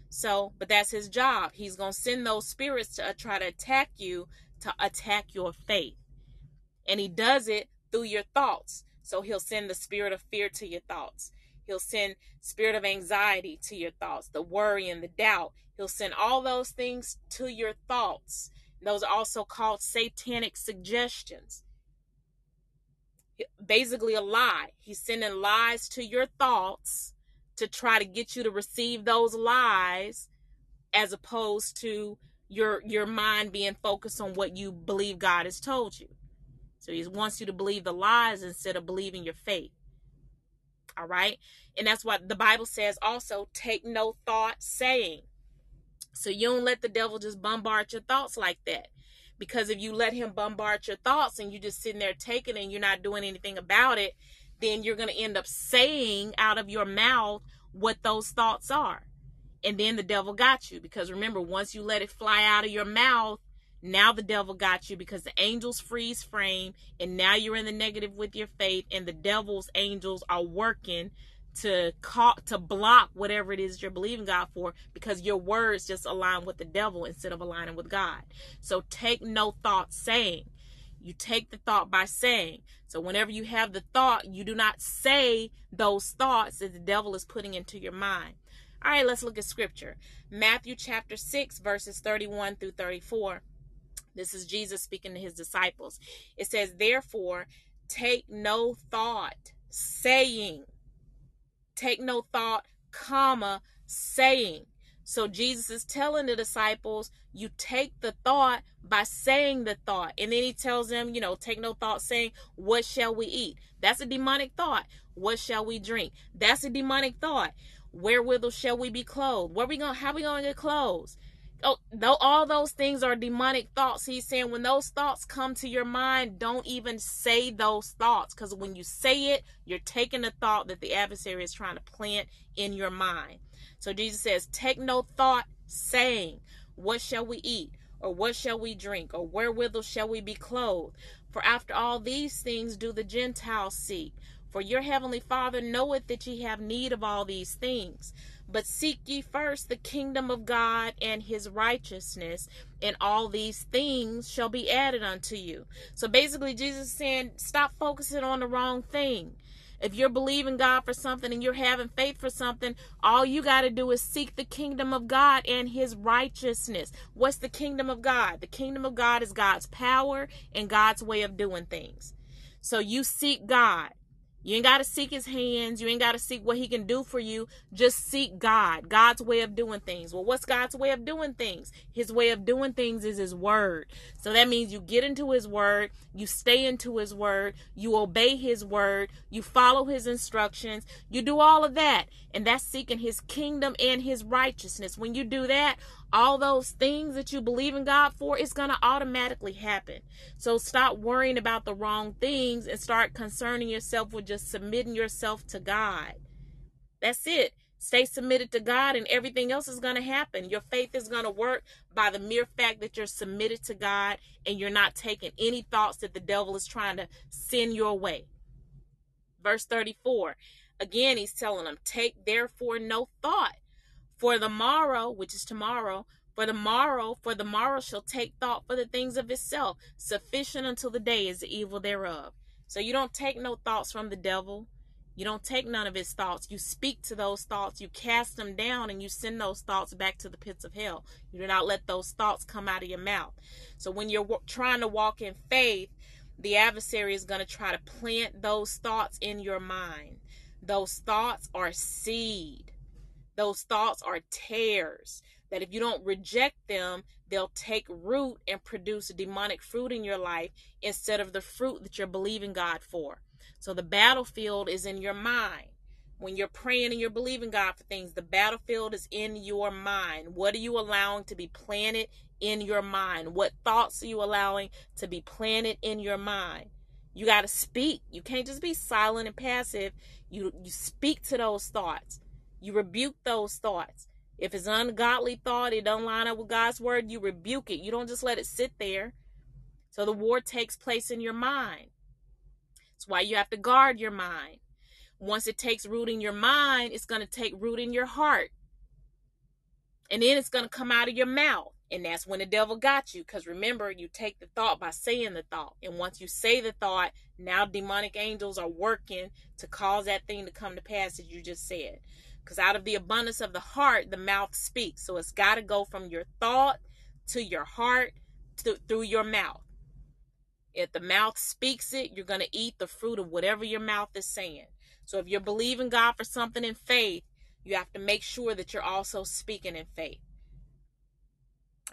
So, but that's his job. He's going to send those spirits to uh, try to attack you, to attack your faith. And he does it through your thoughts. So he'll send the spirit of fear to your thoughts. He'll send spirit of anxiety to your thoughts, the worry and the doubt. He'll send all those things to your thoughts. Those are also called satanic suggestions. Basically, a lie. He's sending lies to your thoughts to try to get you to receive those lies as opposed to your your mind being focused on what you believe God has told you. So he wants you to believe the lies instead of believing your faith. All right? And that's what the Bible says also take no thought saying. So you don't let the devil just bombard your thoughts like that. Because if you let him bombard your thoughts and you just sitting there taking it and you're not doing anything about it, then you're going to end up saying out of your mouth what those thoughts are. And then the devil got you because remember, once you let it fly out of your mouth, now the devil got you because the angels freeze frame and now you're in the negative with your faith and the devil's angels are working to call to block whatever it is you're believing God for because your words just align with the devil instead of aligning with God. So take no thought saying. You take the thought by saying. So whenever you have the thought, you do not say those thoughts that the devil is putting into your mind. All right, let's look at scripture. Matthew chapter 6, verses 31 through 34. This is Jesus speaking to his disciples. It says, Therefore, take no thought, saying, take no thought, comma, saying. So Jesus is telling the disciples, you take the thought by saying the thought. And then he tells them, you know, take no thought saying, what shall we eat? That's a demonic thought. What shall we drink? That's a demonic thought. Wherewithal shall we be clothed? Where we going how we gonna get clothes? oh, though all those things are demonic thoughts, he's saying when those thoughts come to your mind, don't even say those thoughts. Because when you say it, you're taking the thought that the adversary is trying to plant in your mind. So Jesus says, Take no thought, saying, What shall we eat? Or what shall we drink? Or wherewithal shall we be clothed? For after all these things do the Gentiles seek. For your heavenly Father knoweth that ye have need of all these things. But seek ye first the kingdom of God and his righteousness, and all these things shall be added unto you. So basically, Jesus is saying, stop focusing on the wrong thing. If you're believing God for something and you're having faith for something, all you got to do is seek the kingdom of God and his righteousness. What's the kingdom of God? The kingdom of God is God's power and God's way of doing things. So you seek God. You ain't got to seek his hands. You ain't got to seek what he can do for you. Just seek God, God's way of doing things. Well, what's God's way of doing things? His way of doing things is his word. So that means you get into his word, you stay into his word, you obey his word, you follow his instructions, you do all of that. And that's seeking his kingdom and his righteousness. When you do that, all those things that you believe in God for, is going to automatically happen. So stop worrying about the wrong things and start concerning yourself with just submitting yourself to God. That's it. Stay submitted to God, and everything else is going to happen. Your faith is going to work by the mere fact that you're submitted to God and you're not taking any thoughts that the devil is trying to send your way. Verse 34 again, he's telling them, Take therefore no thought for the morrow, which is tomorrow, for the morrow, for the morrow shall take thought for the things of itself. Sufficient until the day is the evil thereof. So you don't take no thoughts from the devil. You don't take none of his thoughts. You speak to those thoughts. You cast them down and you send those thoughts back to the pits of hell. You do not let those thoughts come out of your mouth. So when you're trying to walk in faith, the adversary is going to try to plant those thoughts in your mind. Those thoughts are seed. Those thoughts are tares that if you don't reject them, they'll take root and produce demonic fruit in your life instead of the fruit that you're believing God for. So the battlefield is in your mind. When you're praying and you're believing God for things, the battlefield is in your mind. What are you allowing to be planted in your mind? What thoughts are you allowing to be planted in your mind? You got to speak. You can't just be silent and passive. You you speak to those thoughts. You rebuke those thoughts. If it's ungodly thought, it don't line up with God's word, you rebuke it. You don't just let it sit there. So the war takes place in your mind. That's why you have to guard your mind. Once it takes root in your mind, it's going to take root in your heart. And then it's going to come out of your mouth. And that's when the devil got you. Because remember, you take the thought by saying the thought. And once you say the thought, now demonic angels are working to cause that thing to come to pass as you just said. Because out of the abundance of the heart, the mouth speaks. So it's got to go from your thought to your heart to, through your mouth. If the mouth speaks it, you're going to eat the fruit of whatever your mouth is saying. So if you're believing God for something in faith, you have to make sure that you're also speaking in faith.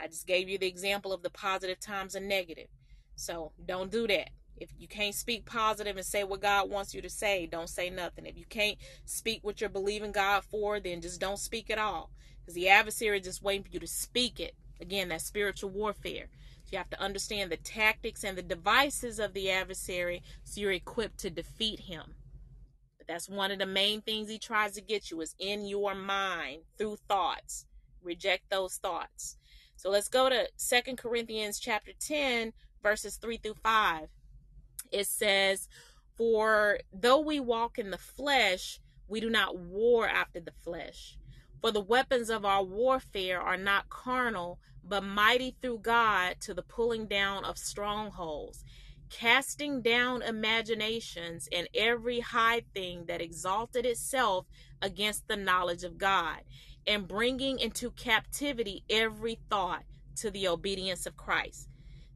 I just gave you the example of the positive times and negative. So don't do that. If you can't speak positive and say what God wants you to say, don't say nothing. If you can't speak what you're believing God for, then just don't speak at all. Because the adversary is just waiting for you to speak it. Again, that's spiritual warfare. So you have to understand the tactics and the devices of the adversary so you're equipped to defeat him. But that's one of the main things he tries to get you is in your mind through thoughts. Reject those thoughts. So let's go to Second Corinthians chapter 10, verses 3 through 5 it says, For though we walk in the flesh, we do not war after the flesh. For the weapons of our warfare are not carnal, but mighty through God to the pulling down of strongholds, casting down imaginations and every high thing that exalted itself against the knowledge of God, and bringing into captivity every thought to the obedience of Christ.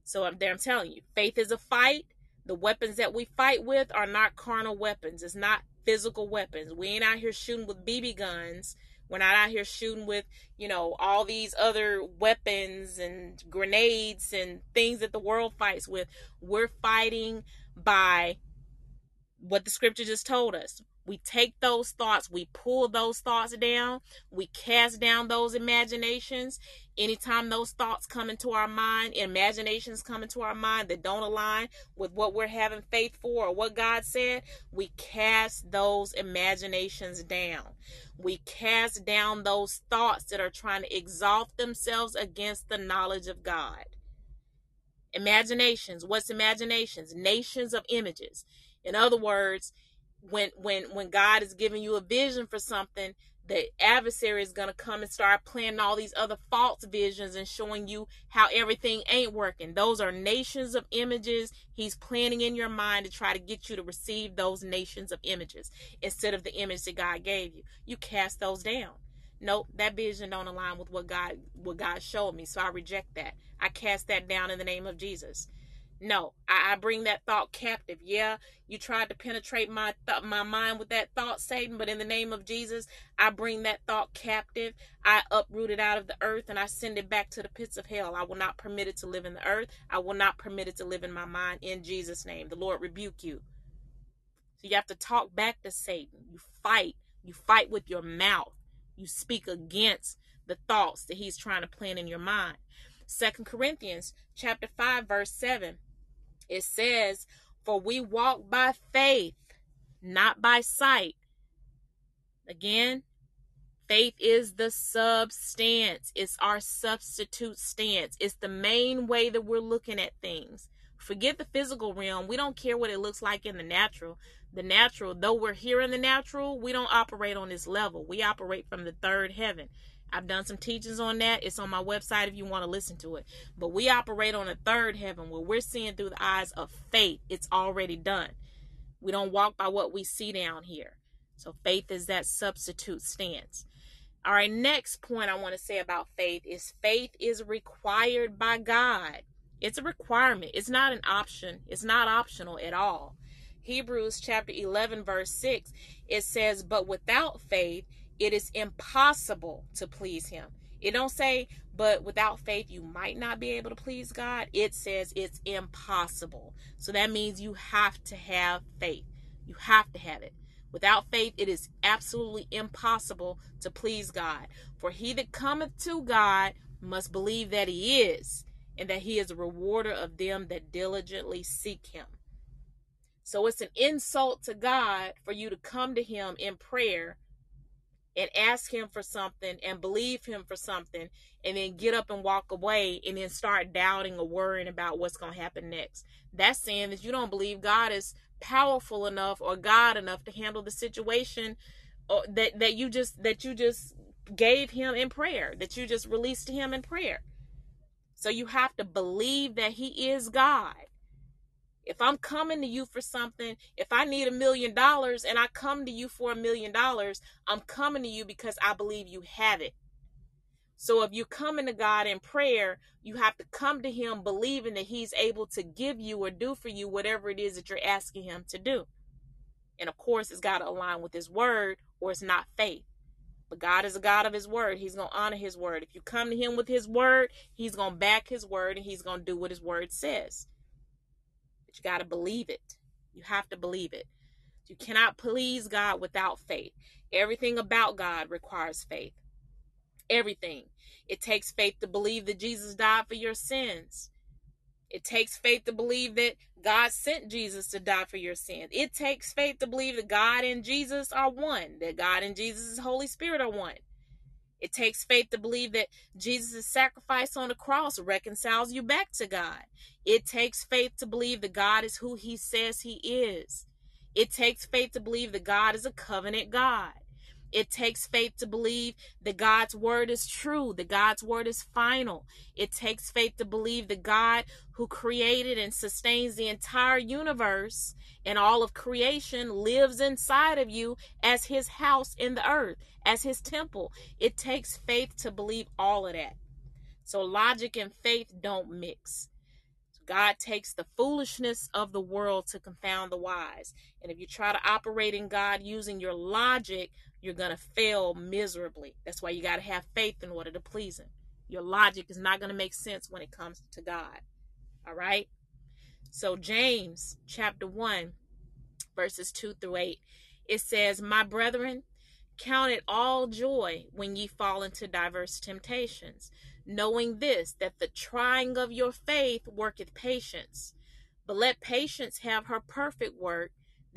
So I'm there, I'm telling you, faith is a fight. The weapons that we fight with are not carnal weapons. It's not physical weapons. We ain't out here shooting with BB guns. We're not out here shooting with, you know, all these other weapons and grenades and things that the world fights with. We're fighting by what the scripture just told us. We take those thoughts, we pull those thoughts down, we cast down those imaginations. Anytime those thoughts come into our mind, imaginations come into our mind that don't align with what we're having faith for or what God said, we cast those imaginations down. We cast down those thoughts that are trying to exalt themselves against the knowledge of God. Imaginations. What's imaginations? Nations of images. In other words, when when when God is giving you a vision for something, the adversary is going to come and start planting all these other false visions and showing you how everything ain't working. Those are nations of images. He's planning in your mind to try to get you to receive those nations of images instead of the image that God gave you. You cast those down. Nope, that vision don't align with what God what God showed me, so I reject that. I cast that down in the name of Jesus. No, I, I bring that thought captive. Yeah, you tried to penetrate my th- my mind with that thought, Satan, but in the name of Jesus, I bring that thought captive. I uproot it out of the earth and I send it back to the pits of hell. I will not permit it to live in the earth. I will not permit it to live in my mind in Jesus' name. The Lord rebuke you. So you have to talk back to Satan. You fight. You fight with your mouth. You speak against the thoughts that he's trying to plant in your mind. Second Corinthians chapter 5 verse 7 it says, For we walk by faith, not by sight. Again, faith is the substance, it's our substitute stance, it's the main way that we're looking at things. Forget the physical realm. We don't care what it looks like in the natural. The natural, though we're here in the natural, we don't operate on this level. We operate from the third heaven. I've done some teachings on that. It's on my website if you want to listen to it. But we operate on a third heaven where we're seeing through the eyes of faith. It's already done. We don't walk by what we see down here. So faith is that substitute stance. All right, next point I want to say about faith is faith is required by God. It's a requirement. It's not an option. It's not optional at all. Hebrews chapter 11 verse 6 it says, "But without faith it is impossible to please him. It don't say, but without faith you might not be able to please God. It says it's impossible. So that means you have to have faith. You have to have it. Without faith, it is absolutely impossible to please God. For he that cometh to God must believe that he is, and that he is a rewarder of them that diligently seek him. So it's an insult to God for you to come to him in prayer and ask him for something and believe him for something and then get up and walk away and then start doubting or worrying about what's going to happen next. That's saying that you don't believe God is powerful enough or God enough to handle the situation or that that you just that you just gave him in prayer, that you just released to him in prayer. So you have to believe that he is God. If I'm coming to you for something, if I need a million dollars and I come to you for a million dollars, I'm coming to you because I believe you have it. So if you're coming to God in prayer, you have to come to Him believing that He's able to give you or do for you whatever it is that you're asking Him to do. And of course, it's got to align with His word or it's not faith. But God is a God of His word. He's going to honor His word. If you come to Him with His word, He's going to back His word and He's going to do what His word says. But you got to believe it. You have to believe it. You cannot please God without faith. Everything about God requires faith. Everything. It takes faith to believe that Jesus died for your sins. It takes faith to believe that God sent Jesus to die for your sins. It takes faith to believe that God and Jesus are one, that God and Jesus' Holy Spirit are one. It takes faith to believe that Jesus' sacrifice on the cross reconciles you back to God. It takes faith to believe that God is who he says he is. It takes faith to believe that God is a covenant God. It takes faith to believe that God's word is true, that God's word is final. It takes faith to believe that God, who created and sustains the entire universe and all of creation, lives inside of you as his house in the earth, as his temple. It takes faith to believe all of that. So logic and faith don't mix. God takes the foolishness of the world to confound the wise. And if you try to operate in God using your logic, you're going to fail miserably. That's why you got to have faith in order to please Him. Your logic is not going to make sense when it comes to God. All right? So, James chapter 1, verses 2 through 8, It says, My brethren, count it all joy when ye fall into diverse temptations, knowing this, that the trying of your faith worketh patience. But let patience have her perfect work,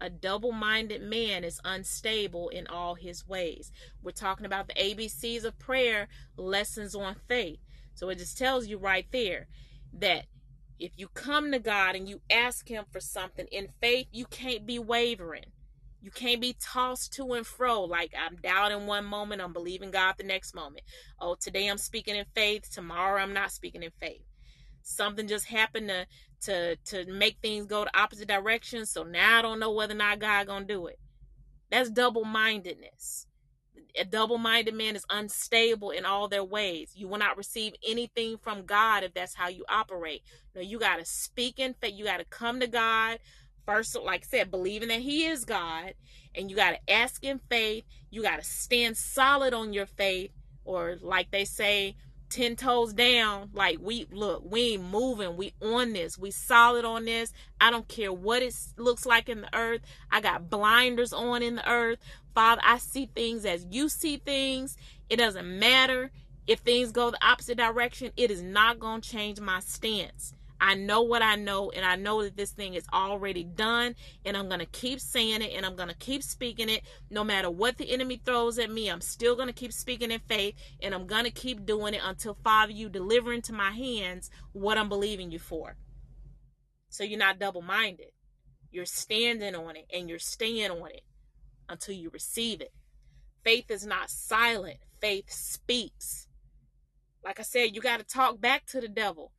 A double minded man is unstable in all his ways. We're talking about the ABCs of prayer, lessons on faith. So it just tells you right there that if you come to God and you ask Him for something in faith, you can't be wavering. You can't be tossed to and fro like I'm doubting one moment, I'm believing God the next moment. Oh, today I'm speaking in faith, tomorrow I'm not speaking in faith. Something just happened to to to make things go the opposite direction, so now I don't know whether or not God gonna do it. That's double-mindedness a double minded man is unstable in all their ways. You will not receive anything from God if that's how you operate. No, you got to speak in faith. You got to come to God first, like I said, believing that He is God, and you got to ask in faith. You got to stand solid on your faith, or like they say, 10 toes down like we look we ain't moving. We on this. We solid on this. I don't care what it looks like in the earth. I got blinders on in the earth. Father i see things as you see things. It doesn't matter. If things go the opposite direction it is not going to change my stance I know what I know, and I know that this thing is already done, and I'm going to keep saying it, and I'm going to keep speaking it. No matter what the enemy throws at me, I'm still going to keep speaking in faith, and I'm going to keep doing it until, Father, you deliver into my hands what I'm believing you for. So you're not double minded. You're standing on it, and you're staying on it until you receive it. Faith is not silent, faith speaks. Like I said, you got to talk back to the devil.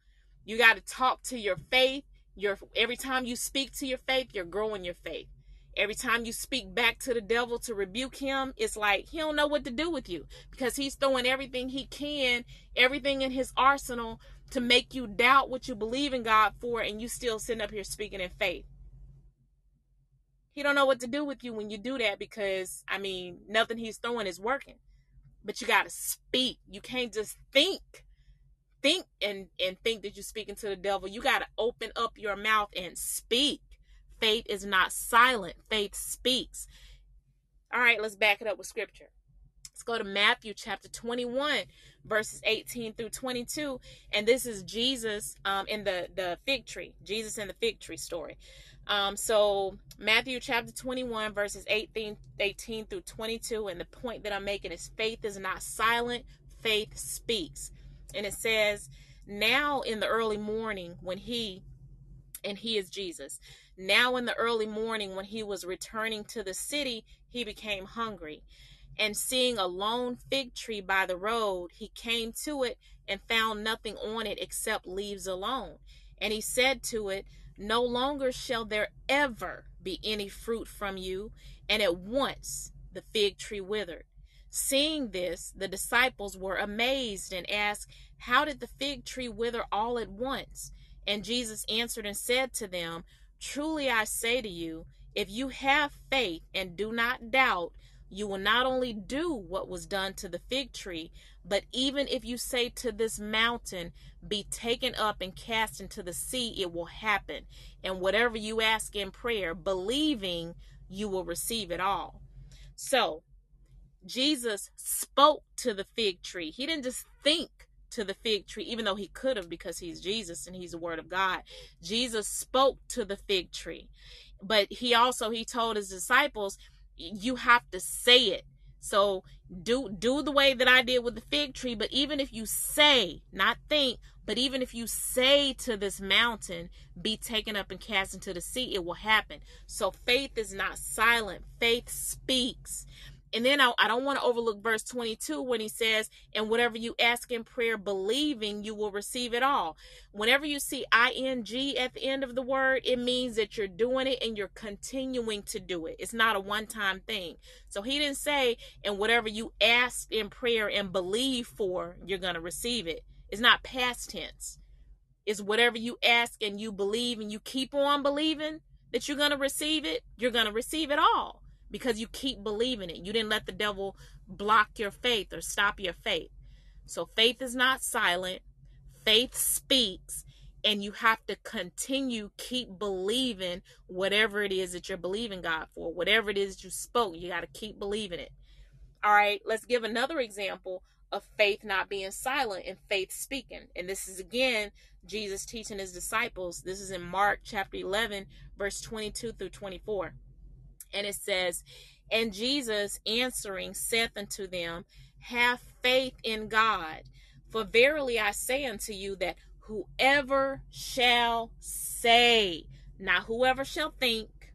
You got to talk to your faith. Your every time you speak to your faith, you're growing your faith. Every time you speak back to the devil to rebuke him, it's like he don't know what to do with you because he's throwing everything he can, everything in his arsenal to make you doubt what you believe in God for and you still sitting up here speaking in faith. He don't know what to do with you when you do that because I mean, nothing he's throwing is working. But you got to speak. You can't just think think and and think that you're speaking to the devil. You got to open up your mouth and speak. Faith is not silent. Faith speaks. All right let's back it up with scripture. Let's go to matthew chapter 21 verses 18 through 22 and this is jesus um, in the the fig tree. Jesus in the fig tree story. Um, so matthew chapter 21 verses 18 18 through 22 and the point that i'm making is faith is not silent. Faith speaks and it says, Now in the early morning, when he, and he is Jesus, now in the early morning, when he was returning to the city, he became hungry. And seeing a lone fig tree by the road, he came to it and found nothing on it except leaves alone. And he said to it, No longer shall there ever be any fruit from you. And at once the fig tree withered. Seeing this, the disciples were amazed and asked, How did the fig tree wither all at once? And Jesus answered and said to them, Truly I say to you, if you have faith and do not doubt, you will not only do what was done to the fig tree, but even if you say to this mountain, Be taken up and cast into the sea, it will happen. And whatever you ask in prayer, believing, you will receive it all. So, Jesus spoke to the fig tree. He didn't just think to the fig tree, even though he could have because he's Jesus and he's the word of God. Jesus spoke to the fig tree. But he also he told his disciples, you have to say it. So do do the way that I did with the fig tree, but even if you say, not think, but even if you say to this mountain, be taken up and cast into the sea, it will happen. So faith is not silent. Faith speaks. And then I, I don't want to overlook verse 22 when he says, And whatever you ask in prayer, believing, you will receive it all. Whenever you see ing at the end of the word, it means that you're doing it and you're continuing to do it. It's not a one time thing. So he didn't say, And whatever you ask in prayer and believe for, you're going to receive it. It's not past tense. It's whatever you ask and you believe and you keep on believing that you're going to receive it, you're going to receive it all because you keep believing it. You didn't let the devil block your faith or stop your faith. So faith is not silent. Faith speaks and you have to continue keep believing whatever it is that you're believing God for. Whatever it is you spoke, you got to keep believing it. All right, let's give another example of faith not being silent and faith speaking. And this is again Jesus teaching his disciples. This is in Mark chapter 11, verse 22 through 24. And it says, And Jesus answering saith unto them, Have faith in God. For verily I say unto you that whoever shall say, not whoever shall think,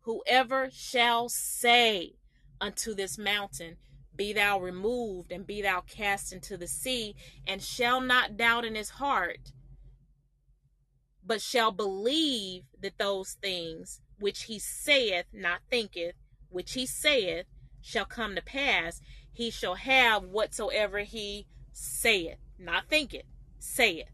whoever shall say unto this mountain, be thou removed and be thou cast into the sea, and shall not doubt in his heart, but shall believe that those things which he saith, not thinketh, which he saith, shall come to pass, he shall have whatsoever he saith, not thinketh, saith.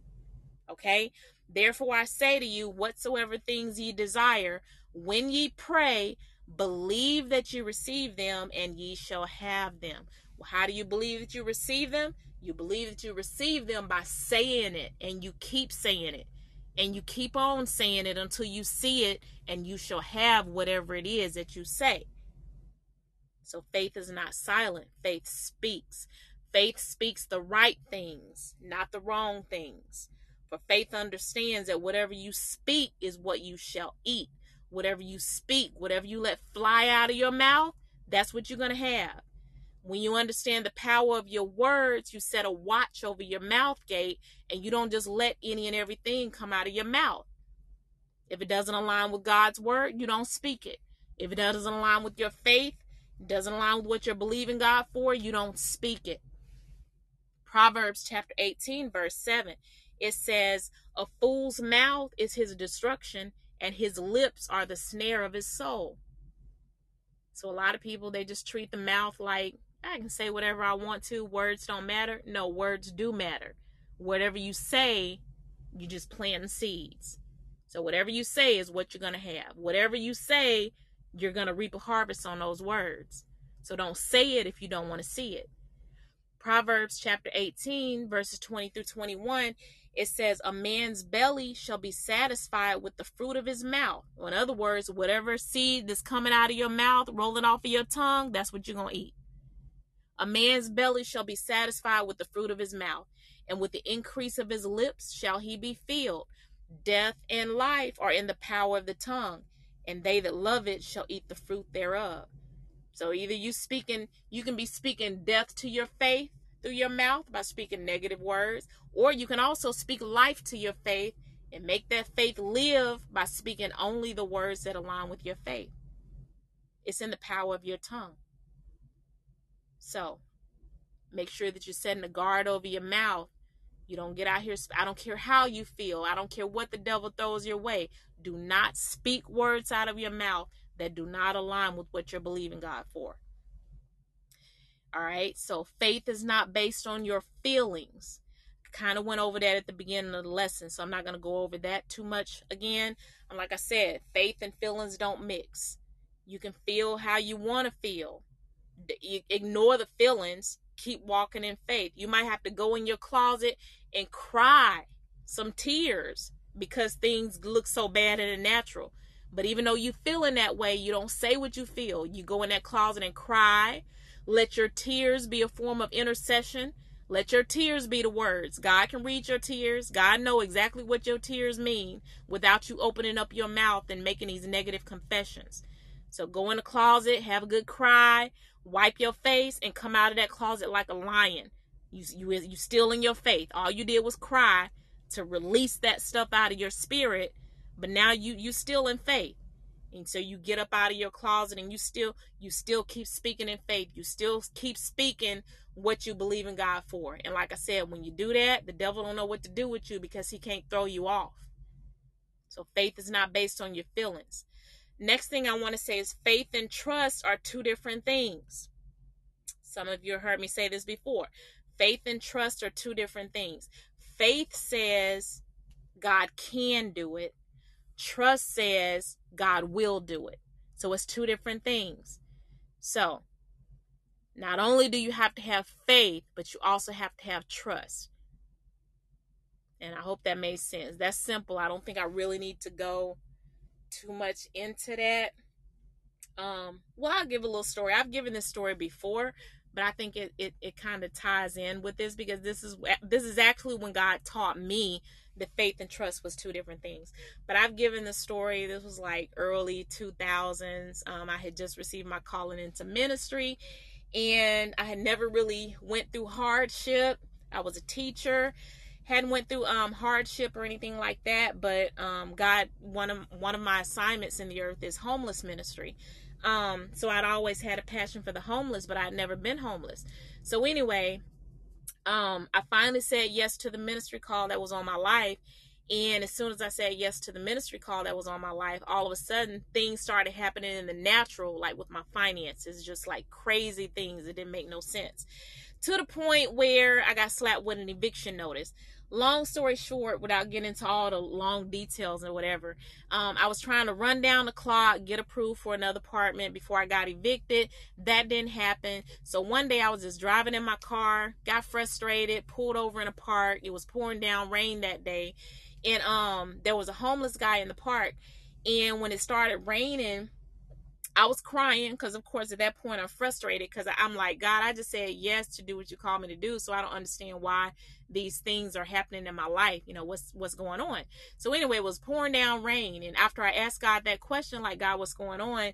Okay? Therefore I say to you, whatsoever things ye desire, when ye pray, believe that you receive them, and ye shall have them. Well, how do you believe that you receive them? You believe that you receive them by saying it, and you keep saying it and you keep on saying it until you see it and you shall have whatever it is that you say. So faith is not silent, faith speaks. Faith speaks the right things, not the wrong things. For faith understands that whatever you speak is what you shall eat. Whatever you speak, whatever you let fly out of your mouth, that's what you're going to have. When you understand the power of your words, you set a watch over your mouth gate and you don't just let any and everything come out of your mouth. If it doesn't align with God's word, you don't speak it. If it doesn't align with your faith, doesn't align with what you're believing God for, you don't speak it. Proverbs chapter 18, verse 7, it says, A fool's mouth is his destruction, and his lips are the snare of his soul. So a lot of people they just treat the mouth like I can say whatever I want to. Words don't matter. No, words do matter. Whatever you say, you just plant seeds. So whatever you say is what you're to have. Whatever you say, you're to reap a harvest on those words. So don't say it if you don't want to see it. Proverbs chapter 18, verses 20 through 21, it says, A man's belly shall be satisfied with the fruit of his mouth. in other words, whatever seed that's coming out of your mouth, rolling off of your tongue, that's what you're going to eat. A man's belly shall be satisfied with the fruit of his mouth, and with the increase of his lips shall he be filled. Death and life are in the power of the tongue, and they that love it shall eat the fruit thereof. So either you speaking, you can be speaking death to your faith through your mouth by speaking negative words, or you can also speak life to your faith and make that faith live by speaking only the words that align with your faith. It's in the power of your tongue. So make sure that you're setting a guard over your mouth. You don't get out here. I don't care how you feel. I don't care what the devil throws your way. Do not speak words out of your mouth that do not align with what you're believing God for. All right. So faith is not based on your feelings. Kind of went over that at the beginning of the lesson, so I'm not going to go over that too much again. And like I said, faith and feelings don't mix. You can feel how you want to feel ignore the feelings keep walking in faith. You might have to go in your closet and cry some tears because things look so bad in the natural. But even though you feel in that way you don't say what you feel. You go in that closet and cry. Let your tears be a form of intercession. Let your tears be the words. God can read your tears. God know exactly what your tears mean without you opening up your mouth and making these negative confessions. So go in the closet have a good cry wipe your face and come out of that closet like a lion. You you you still in your faith. All you did was cry to release that stuff out of your spirit, but now you you still in faith. And so you get up out of your closet and you still you still keep speaking in faith. You still keep speaking what you believe in God for. And like I said, when you do that, the devil don't know what to do with you because he can't throw you off. So faith is not based on your feelings. Next thing I want to say is faith and trust are two different things. Some of you heard me say this before. Faith and trust are two different things. Faith says God can do it. Trust says God will do it. So it's two different things. So, not only do you have to have faith, but you also have to have trust. And I hope that made sense. That's simple. I don't think I really need to go too much into that. Um, well, I'll give a little story. I've given this story before, but I think it it, it kind of ties in with this because this is this is actually when God taught me that faith and trust was two different things. But I've given the story. This was like early 2000s. Um, I had just received my calling into ministry, and I had never really went through hardship. I was a teacher hadn't went through um, hardship or anything like that but um, god one of one of my assignments in the earth is homeless ministry um, so I'd always had a passion for the homeless, but I'd never been homeless. So anyway, um, I finally said yes to the ministry call that was on my life. And as soon as I said yes to the ministry call that was on my life, all of a sudden things started happening in the natural, like with my finances, just like crazy things that didn't make no sense. To the point where I got slapped with an eviction notice long story short, without getting into all the long details and whatever, um, I was trying to run down the clock, get approved for another apartment before I got evicted. That didn't happen. So one day I was just driving in my car, got frustrated, pulled over in a park. It was pouring down rain that day, and um, there was a homeless guy in the park. And when it started raining, I was crying because, of course, at that point I'm frustrated because I'm like, God, I just said yes to do what you called me to do, so I don't understand why these things are happening in my life. You know what's what's going on. So anyway, it was pouring down rain, and after I asked God that question, like God, what's going on?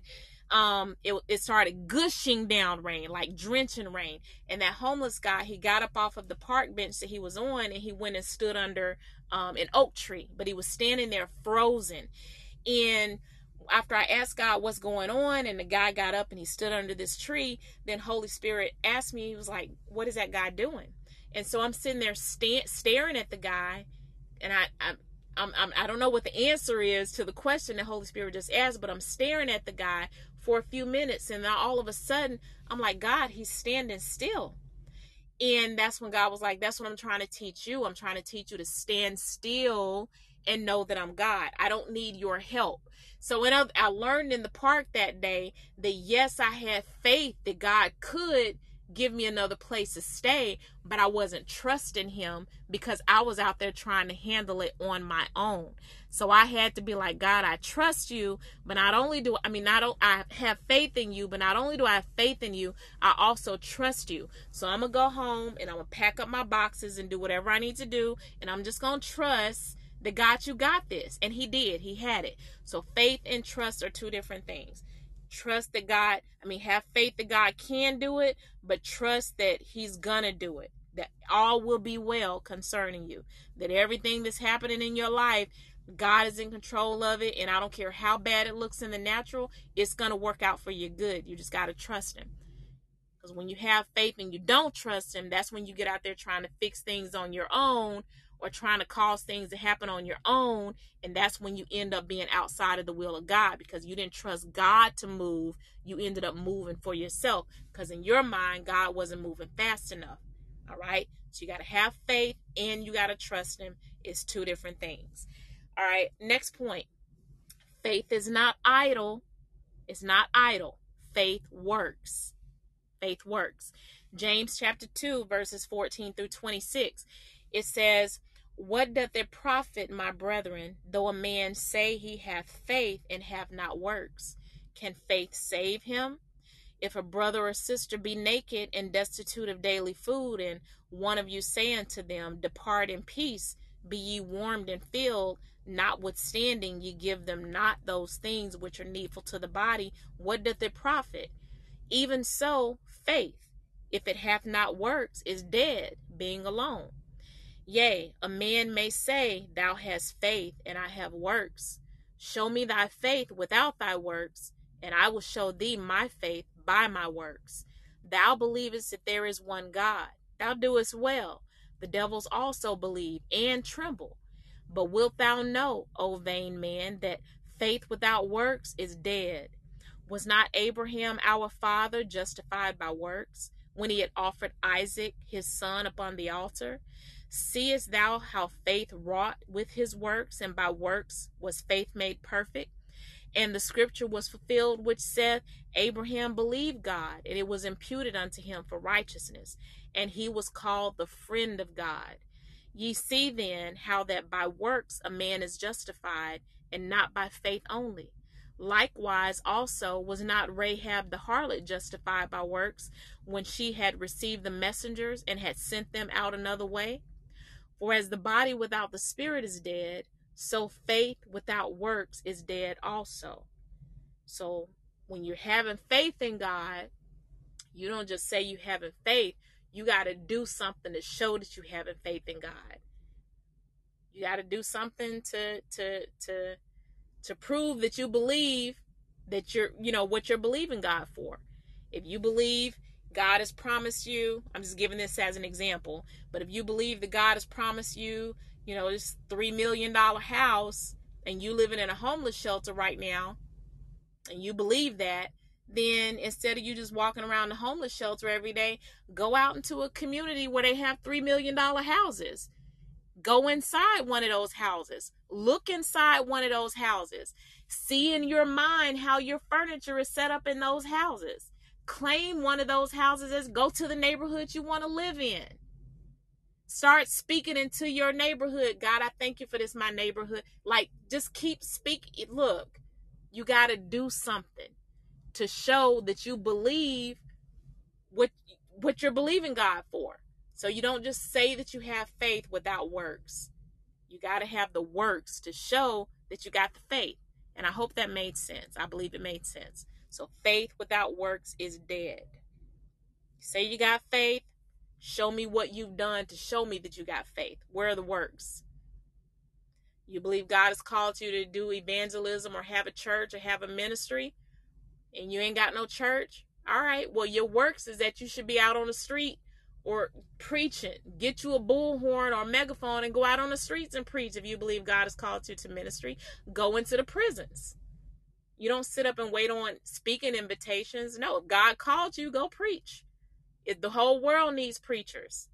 Um, it, it started gushing down rain, like drenching rain. And that homeless guy, he got up off of the park bench that he was on, and he went and stood under um, an oak tree, but he was standing there frozen, and after I asked God what's going on, and the guy got up and he stood under this tree, then Holy Spirit asked me, he was like, What is that guy doing? And so I'm sitting there st- staring at the guy, and I, I I'm, I'm, I don't know what the answer is to the question that Holy Spirit just asked, but I'm staring at the guy for a few minutes, and then all of a sudden, I'm like, God, he's standing still. And that's when God was like, That's what I'm trying to teach you. I'm trying to teach you to stand still and know that I'm God. I don't need your help. So when I learned in the park that day that yes, I had faith that God could give me another place to stay, but I wasn't trusting him because I was out there trying to handle it on my own. So I had to be like, God, I trust you, but not only do I mean not I have faith in you, but not only do I have faith in you, I also trust you. So I'm gonna go home and I'm gonna pack up my boxes and do whatever I need to do, and I'm just gonna trust that God, you got this. And he did. He had it. So faith and trust are two different things. Trust that God, I mean, have faith that God can do it, but trust that he's gonna do it. That all will be well concerning you. That everything that's happening in your life, God is in control of it. And I don't care how bad it looks in the natural, it's gonna work out for your good. You just gotta trust him. Because when you have faith and you don't trust him, that's when you get out there trying to fix things on your own or trying to cause things to happen on your own. And that's when you end up being outside of the will of God because you didn't trust God to move. You ended up moving for yourself because in your mind, God wasn't moving fast enough. All right. So you got to have faith and you got to trust Him. It's two different things. All right. Next point faith is not idle. It's not idle. Faith works. Faith works. James chapter 2, verses 14 through 26. It says, what doth it profit, my brethren, though a man say he hath faith and have not works? Can faith save him? If a brother or sister be naked and destitute of daily food, and one of you say unto them, Depart in peace, be ye warmed and filled, notwithstanding ye give them not those things which are needful to the body, what doth it profit? Even so, faith, if it hath not works, is dead, being alone. Yea, a man may say, Thou hast faith, and I have works. Show me thy faith without thy works, and I will show thee my faith by my works. Thou believest that there is one God. Thou doest well. The devils also believe and tremble. But wilt thou know, O vain man, that faith without works is dead? Was not Abraham our father justified by works when he had offered Isaac his son upon the altar? Seest thou how faith wrought with his works, and by works was faith made perfect? And the scripture was fulfilled, which saith, Abraham believed God, and it was imputed unto him for righteousness, and he was called the friend of God. Ye see then how that by works a man is justified, and not by faith only. Likewise, also, was not Rahab the harlot justified by works when she had received the messengers and had sent them out another way? For as the body without the spirit is dead, so faith without works is dead also. So when you're having faith in God, you don't just say you having faith, you got to do something to show that you having faith in God. You got to do something to to to to prove that you believe that you're, you know, what you're believing God for. If you believe God has promised you, I'm just giving this as an example, but if you believe that God has promised you, you know, this $3 million house and you living in a homeless shelter right now, and you believe that, then instead of you just walking around the homeless shelter every day, go out into a community where they have $3 million houses. Go inside one of those houses. Look inside one of those houses. See in your mind how your furniture is set up in those houses. Claim one of those houses as go to the neighborhood you want to live in. Start speaking into your neighborhood. God, I thank you for this, my neighborhood. Like, just keep speaking. Look, you got to do something to show that you believe what what you're believing God for. So you don't just say that you have faith without works. You got to have the works to show that you got the faith. And I hope that made sense. I believe it made sense. So faith without works is dead. Say you got faith. Show me what you've done to show me that you got faith. Where are the works? You believe God has called you to do evangelism or have a church or have a ministry and you ain't got no church? All right. Well, your works is that you should be out on the street or preaching. Get you a bullhorn or megaphone and go out on the streets and preach if you believe God has called you to ministry. Go into the prisons. You don't sit up and wait on speaking invitations. No, if God called you, go preach. If the whole world needs preachers.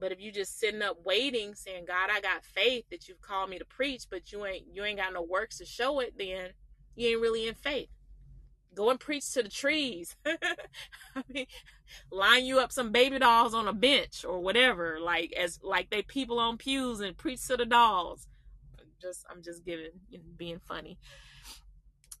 But if you just sitting up waiting, saying, God, I got faith that you've called me to preach, but you ain't you ain't got no works to show it, then you ain't really in faith. Go and preach to the trees. I mean, line you up some baby dolls on a bench or whatever, like as like they people on pews and preach to the dolls. Just I'm just giving being funny.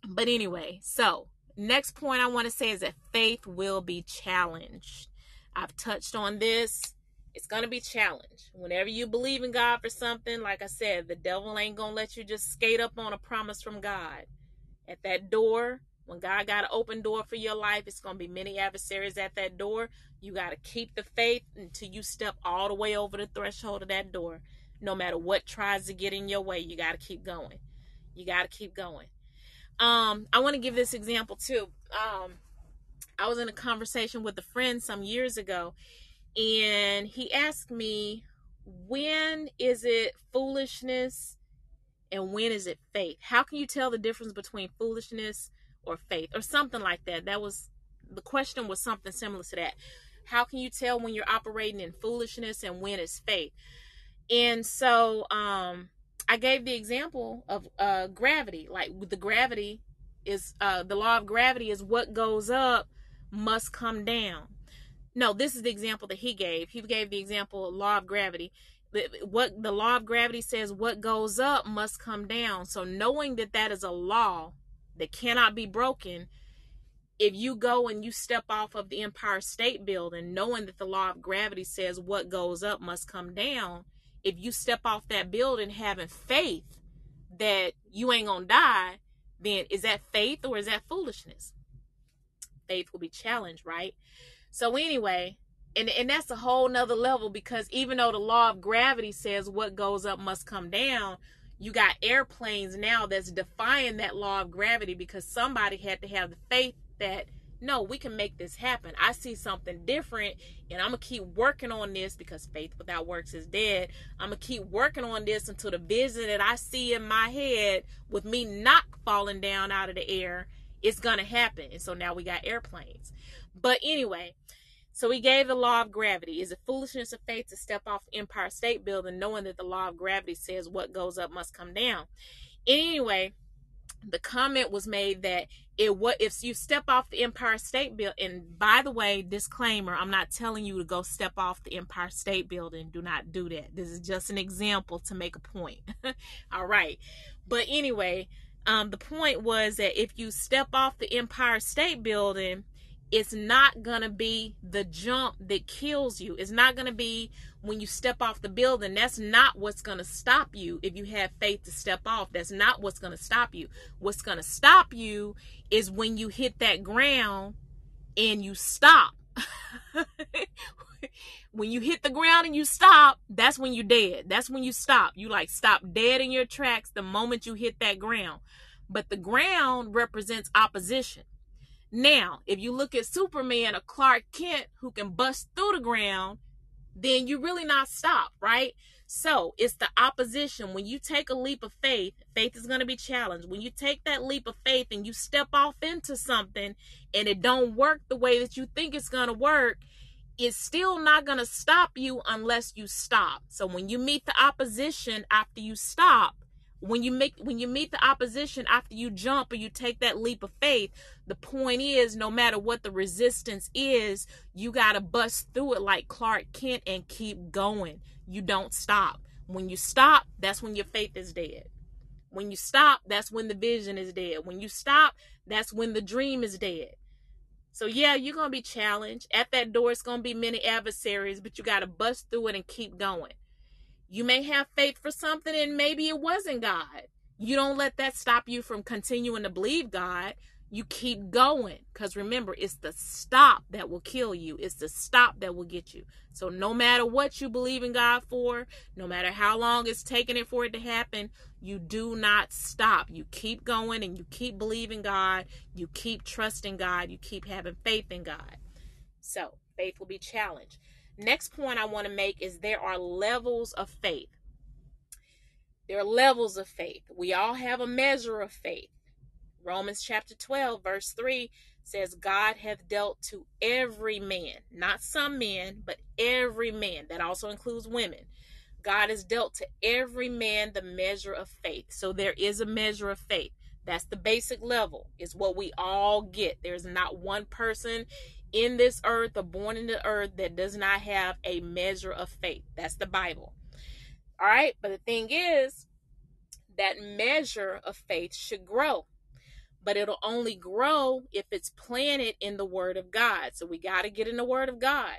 But anyway, so next point I want to say is that faith will be challenged. I've touched on this. It's going to be challenged. Whenever you believe in God for something, like I said, the devil ain't going to let you just skate up on a promise from God. At that door, when God got an open door for your life, it's going to be many adversaries at that door. You got to keep the faith until you step all the way over the threshold of that door. No matter what tries to get in your way, you got to keep going. You got to keep going. Um, I want to give this example too. Um, I was in a conversation with a friend some years ago, and he asked me, when is it foolishness and when is it faith? How can you tell the difference between foolishness or faith or something like that. That was the question was something similar to that. How can you tell when you're operating in foolishness and when it's faith? And so um I gave the example of uh gravity. Like the gravity is uh the law of gravity is what goes up must come down. No, this is the example that he gave. He gave the example law of gravity. What the law of gravity says what goes up must come down. So knowing that that is a law that cannot be broken if you go and you step off of the Empire State Building, knowing that the law of gravity says what goes up must come down, if you step off that building having faith that you ain't gonna die, then is that faith or is that foolishness? Faith will be challenged, right? So anyway, and and that's a whole nother level because even though the law of gravity says what goes up must come down, You got airplanes now that's defying that law of gravity because somebody had to have the faith that no, we can make this happen. I see something different and I'm going to keep working on this because faith without works is dead. I'm going to keep working on this until the vision that I see in my head with me not falling down out of the air is going to happen. And so now we got airplanes. But anyway, so he gave the law of gravity. Is it foolishness of faith to step off Empire State Building knowing that the law of gravity says what goes up must come down? Anyway, the comment was made that it what if you step off the Empire State Building and by the way disclaimer I'm not telling you to go step off the Empire State Building. Do not do that. This is just an example to make a point. All right. But anyway um, the point was that if you step off the Empire State Building it's not going to be the jump that kills you. It's not going to be when you step off the building. That's not what's going to stop you if you have faith to step off. That's not what's going to stop you. What's going to stop you is when you hit that ground and you stop. when you hit the ground and you stop, that's when you're dead. That's when you stop. You like stop dead in your tracks the moment you hit that ground. But the ground represents opposition. Now, if you look at Superman or Clark Kent who can bust through the ground, then you really not stopped, right? So it's the opposition. When you take a leap of faith, faith is going to be challenged. When you take that leap of faith and you step off into something and it don't work the way that you think it's going to work, it's still not going to stop you unless you stop. So when you meet the opposition after you stop, when you make when you meet the opposition after you jump or you take that leap of faith the point is no matter what the resistance is you got to bust through it like clark kent and keep going. You don't stop. When you stop that's when your faith is dead. When you stop that's when the vision is dead. When you stop that's when the dream is dead. So yeah you're gonna be challenged. At that door it's gonna be many adversaries but you got to bust through it and keep going you may have faith for something and maybe it wasn't God. You don't let that stop you from continuing to believe God. You keep going because remember, it's the stop that will kill you. It's the stop that will get you. So, no matter what you believe in God for, no matter how long it's taking it for it to happen, you do not stop. You keep going and you keep believing God. You keep trusting God. You keep having faith in God. So, faith will be challenged. Next point I want to make is there are levels of faith. There are levels of faith. We all have a measure of faith. Romans chapter 12, verse 3 says, God hath dealt to every man, not some men, but every man. That also includes women. God has dealt to every man the measure of faith. So there is a measure of faith. That's the basic level, is what we all get. There's not one person in this earth or born in the earth that does not have a measure of faith. That's the Bible. All right. But the thing is, that measure of faith should grow. But it'll only grow if it's planted in the Word of God. So we got to get in the Word of God.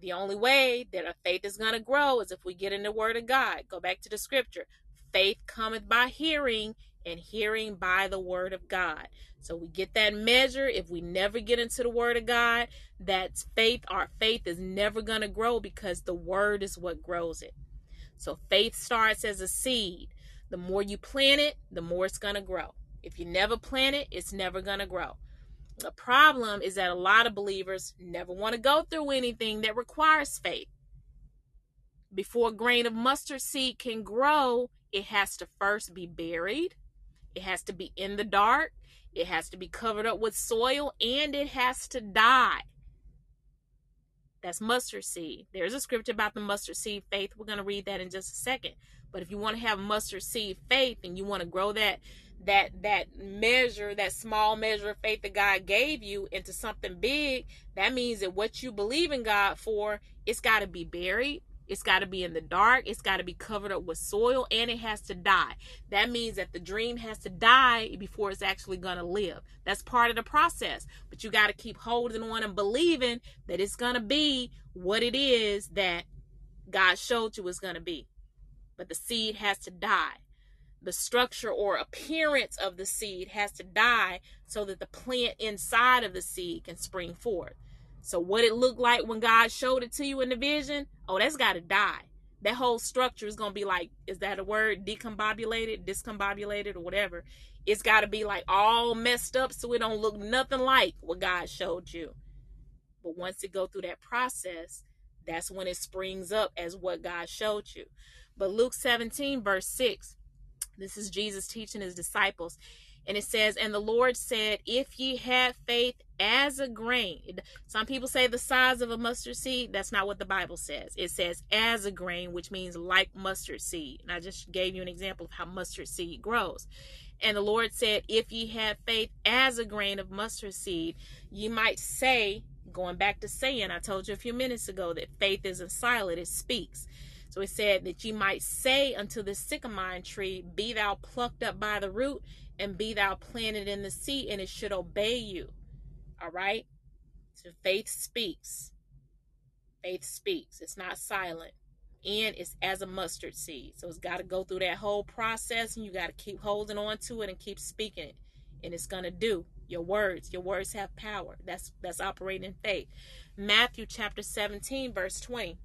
The only way that our faith is going to grow is if we get in the Word of God. Go back to the scripture. Faith cometh by hearing, and hearing by the word of God. So we get that measure. If we never get into the word of God, that's faith. Our faith is never going to grow because the word is what grows it. So faith starts as a seed. The more you plant it, the more it's going to grow. If you never plant it, it's never going to grow. The problem is that a lot of believers never want to go through anything that requires faith. Before a grain of mustard seed can grow, it has to first be buried it has to be in the dark. It has to be covered up with soil and it has to die. That's mustard seed. There's a scripture about the mustard seed faith. We're going to read that in just a second. But if you want to have mustard seed faith and you want to grow that that that measure, that small measure of faith that God gave you into something big, that means that what you believe in God for, it's got to be buried it's got to be in the dark. It's got to be covered up with soil and it has to die. That means that the dream has to die before it's actually going to live. That's part of the process. But you got to keep holding on and believing that it's going to be what it is that God showed you it's going to be. But the seed has to die. The structure or appearance of the seed has to die so that the plant inside of the seed can spring forth. So what it looked like when God showed it to you in the vision, oh, that's got to die. that whole structure is going to be like is that a word? Decombobulated discombobulated or whatever. It's got to be like all messed up so it don't look nothing like what god showed you. But once it go through that process that's when it springs up as what god showed you. But luke 17 verse 6 this is jesus teaching his disciples and it says, And the Lord said, If ye had faith as a grain. Some people say the size of a mustard seed. That's not what the Bible says. It says as a grain, which means like mustard seed. And I just gave you an example of how mustard seed grows. And the Lord said, If ye have faith as a grain of mustard seed, you might say, going back to saying, I told you a few minutes ago that faith isn't silent, it speaks. So it said that you might say unto the sycamore tree, Be thou plucked up by the root and be thou planted in the sea, and it should obey you. All right? So faith speaks. Faith speaks. It's not silent. And it's as a mustard seed. So it's got to go through that whole process, and you got to keep holding on to it and keep speaking it. And it's going to do. Your words, your words have power. That's that's operating in faith. Matthew chapter 17, verse 20.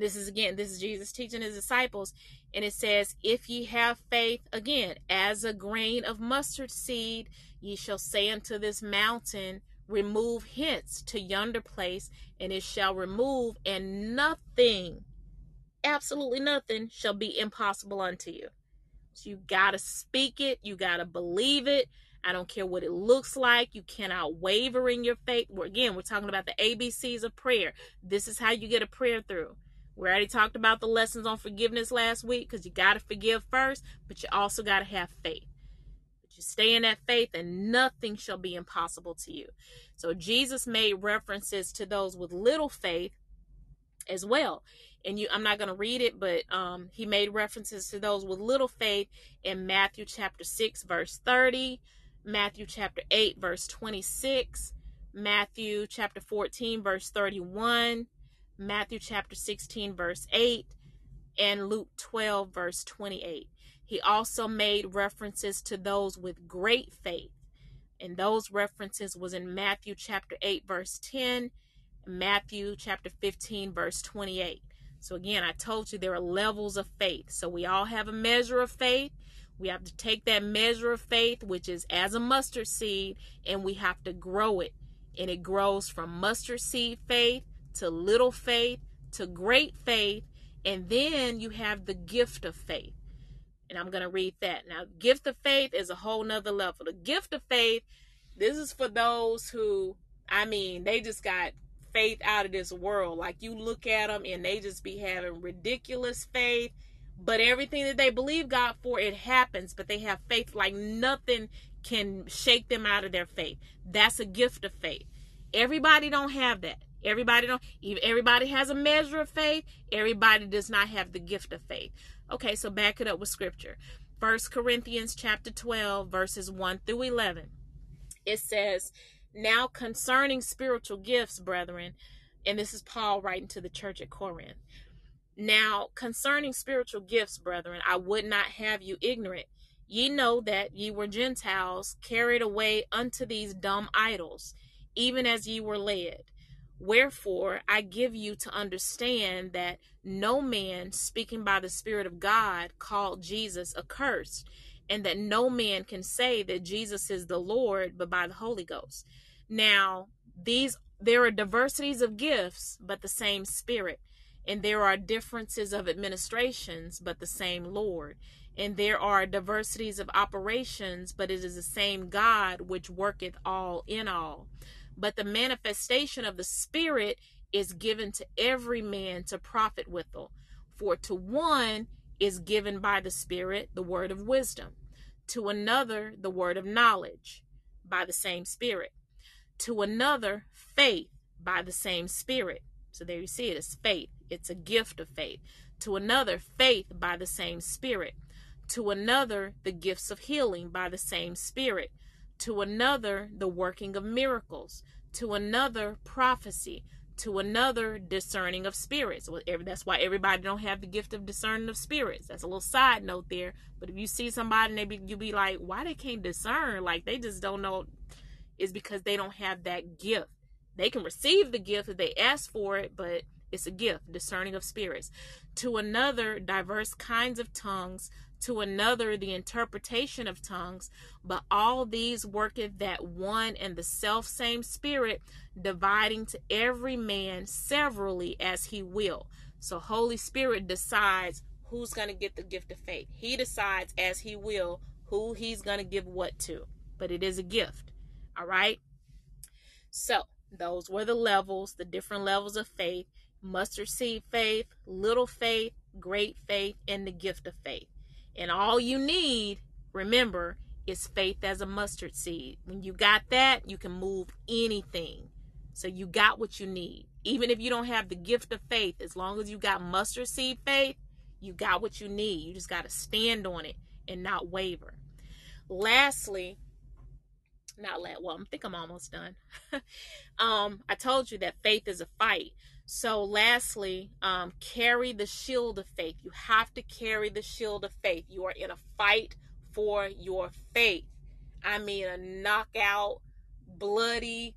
This is again, this is Jesus teaching his disciples. And it says, If ye have faith, again, as a grain of mustard seed, ye shall say unto this mountain, Remove hence to yonder place, and it shall remove, and nothing, absolutely nothing, shall be impossible unto you. So you got to speak it, you got to believe it. I don't care what it looks like. You cannot waver in your faith. Again, we're talking about the ABCs of prayer. This is how you get a prayer through. We already talked about the lessons on forgiveness last week because you got to forgive first, but you also got to have faith. But you stay in that faith, and nothing shall be impossible to you. So Jesus made references to those with little faith as well. And you, I'm not going to read it, but um, he made references to those with little faith in Matthew chapter 6, verse 30, Matthew chapter 8, verse 26, Matthew chapter 14, verse 31. Matthew chapter 16, verse 8, and Luke 12, verse 28. He also made references to those with great faith. And those references was in Matthew chapter 8, verse 10, Matthew chapter 15, verse 28. So again, I told you there are levels of faith. So we all have a measure of faith. We have to take that measure of faith, which is as a mustard seed, and we have to grow it. And it grows from mustard seed faith to little faith to great faith, and then you have the gift of faith. And I'm going to read that. Now, gift of faith is a whole nother level. The gift of faith, this is for those who, I mean, they just got faith out of this world. Like you look at them and they just be having ridiculous faith, but everything that they believe God for, it happens. But they have faith like nothing can shake them out of their faith. That's a gift of faith. Everybody don't have that. Everybody don't everybody has a measure of faith. Everybody does not have the gift of faith. Okay, so back it up with scripture. First Corinthians chapter 12 verses 1 through 11. It says, "Now concerning spiritual gifts, brethren, and this is Paul writing to the church at Corinth. Now concerning spiritual gifts, brethren, I would not have you ignorant. Ye know that ye were Gentiles carried away unto these dumb idols, even as ye were led." Wherefore, I give you to understand that no man speaking by the Spirit of God called Jesus accursed, and that no man can say that Jesus is the Lord but by the Holy Ghost. Now, these there are diversities of gifts, but the same Spirit, and there are differences of administrations, but the same Lord. And there are diversities of operations, but it is the same God which worketh all in all. But the manifestation of the Spirit is given to every man to profit withal. For to one is given by the Spirit the word of wisdom, to another the word of knowledge by the same Spirit, to another faith by the same Spirit. So there you see it is faith. It's a gift of faith. To another, faith by the same Spirit. To another, the gifts of healing by the same Spirit to another the working of miracles, to another prophecy, to another discerning of spirits. That's why everybody don't have the gift of discerning of spirits. That's a little side note there. But if you see somebody and they be, be like, why they can't discern? Like they just don't know. Is because they don't have that gift. They can receive the gift if they ask for it, but It's a gift, discerning of spirits. To another, diverse kinds of tongues. To another, the interpretation of tongues. But all these worketh that one and the self same Spirit, dividing to every man severally as he will. So, Holy Spirit decides who's going to get the gift of faith. He decides as he will who he's going to give what to. But it is a gift. All right? So, those were the levels, the different levels of faith mustard seed faith, little faith, great faith, and the gift of faith. And all you need, remember, is faith as a mustard seed. When you got that, you can move anything. So you got what you need. Even if you don't have the gift of faith, as long as you got mustard seed faith, you got what you need. You just got to stand on it and not waver. Lastly, not let well, I think I'm almost done. um, I told you that faith is a fight. So, lastly, um, carry the shield of faith. You have to carry the shield of faith. You are in a fight for your faith. I mean, a knockout, bloody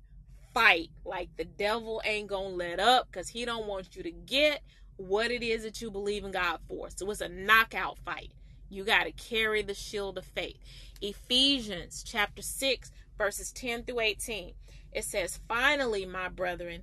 fight. Like the devil ain't gonna let up because he don't want you to get what it is that you believe in God for. So it's a knockout fight. You got to carry the shield of faith. Ephesians chapter 6, verses 10 through 18. It says, Finally, my brethren,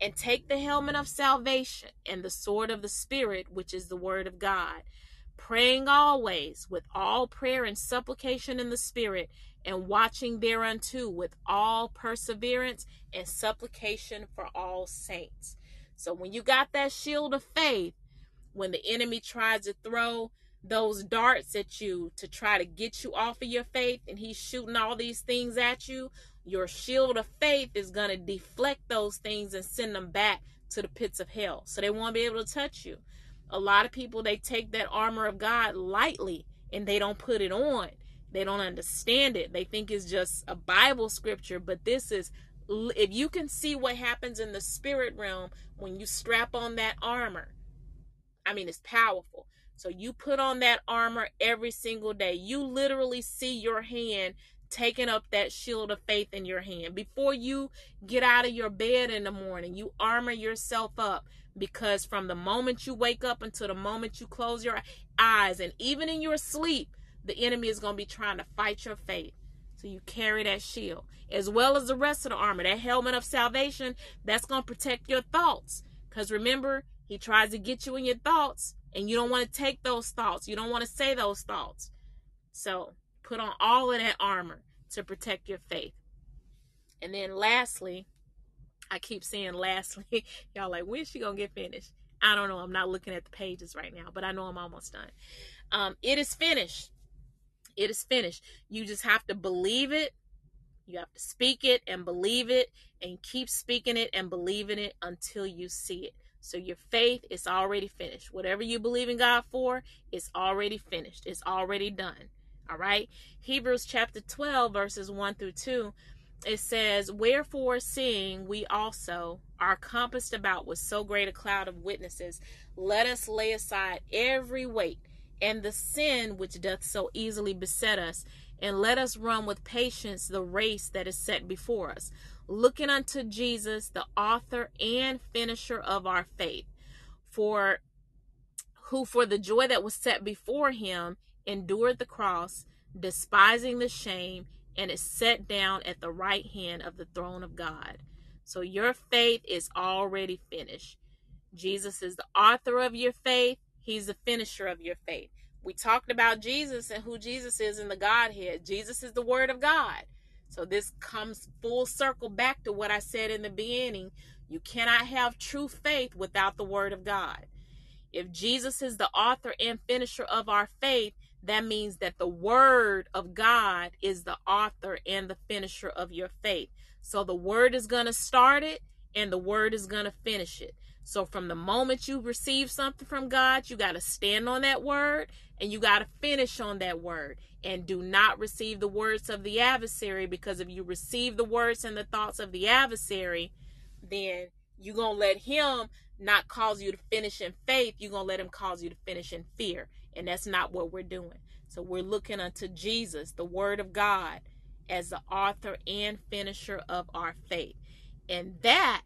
and take the helmet of salvation and the sword of the Spirit, which is the word of God, praying always with all prayer and supplication in the Spirit, and watching thereunto with all perseverance and supplication for all saints. So when you got that shield of faith, when the enemy tries to throw those darts at you to try to get you off of your faith and he's shooting all these things at you, your shield of faith is going to deflect those things and send them back to the pits of hell. So they won't be able to touch you. A lot of people, they take that armor of God lightly and they don't put it on. They don't understand it. They think it's just a Bible scripture, but this is if you can see what happens in the spirit realm when you strap on that armor. I mean, it's powerful. So you put on that armor every single day. You literally see your hand taking up that shield of faith in your hand. Before you get out of your bed in the morning, you armor yourself up because from the moment you wake up until the moment you close your eyes, and even in your sleep, the enemy is going to be trying to fight your faith. So you carry that shield as well as the rest of the armor, that helmet of salvation that's going to protect your thoughts. Because remember, he tries to get you in your thoughts, and you don't want to take those thoughts. You don't want to say those thoughts. So Put on all of that armor to protect your faith. And then lastly, I keep saying lastly, y'all like, when's she gonna get finished? I don't know. I'm not looking at the pages right now, but I know I'm almost done. Um, it is finished. It is finished. You just have to believe it. You have to speak it and believe it and keep speaking it and believing it until you see it. So your faith is already finished. Whatever you believe in God for, it's already finished. It's already done. All right. Hebrews chapter 12, verses 1 through 2. It says, Wherefore, seeing we also are compassed about with so great a cloud of witnesses, let us lay aside every weight and the sin which doth so easily beset us, and let us run with patience the race that is set before us, looking unto Jesus, the author and finisher of our faith, for who for the joy that was set before him endured the cross, despising the shame, and is set down at the right hand of the throne of God. So your faith is already finished. Jesus is the author of your faith, He's the finisher of your faith. we talked about Jesus and who Jesus is in the Godhead. Jesus is the Word of God. So this comes full circle back to what I said in the beginning. You cannot have true faith without the Word of God. If Jesus is the author and finisher of our faith, that means that the Word of God is the author and the finisher of your faith. So the Word is going to start it and the Word is going to finish it. So from the moment you receive something from God, you got to stand on that Word and you got to finish on that Word. And do not receive the words of the adversary because if you receive the words and the thoughts of the adversary, then you're going to let him not cause you to finish in faith. You're going to let him cause you to finish in fear. And that's not what we're doing. So we're looking unto Jesus, the Word of God, as the author and finisher of our faith. And that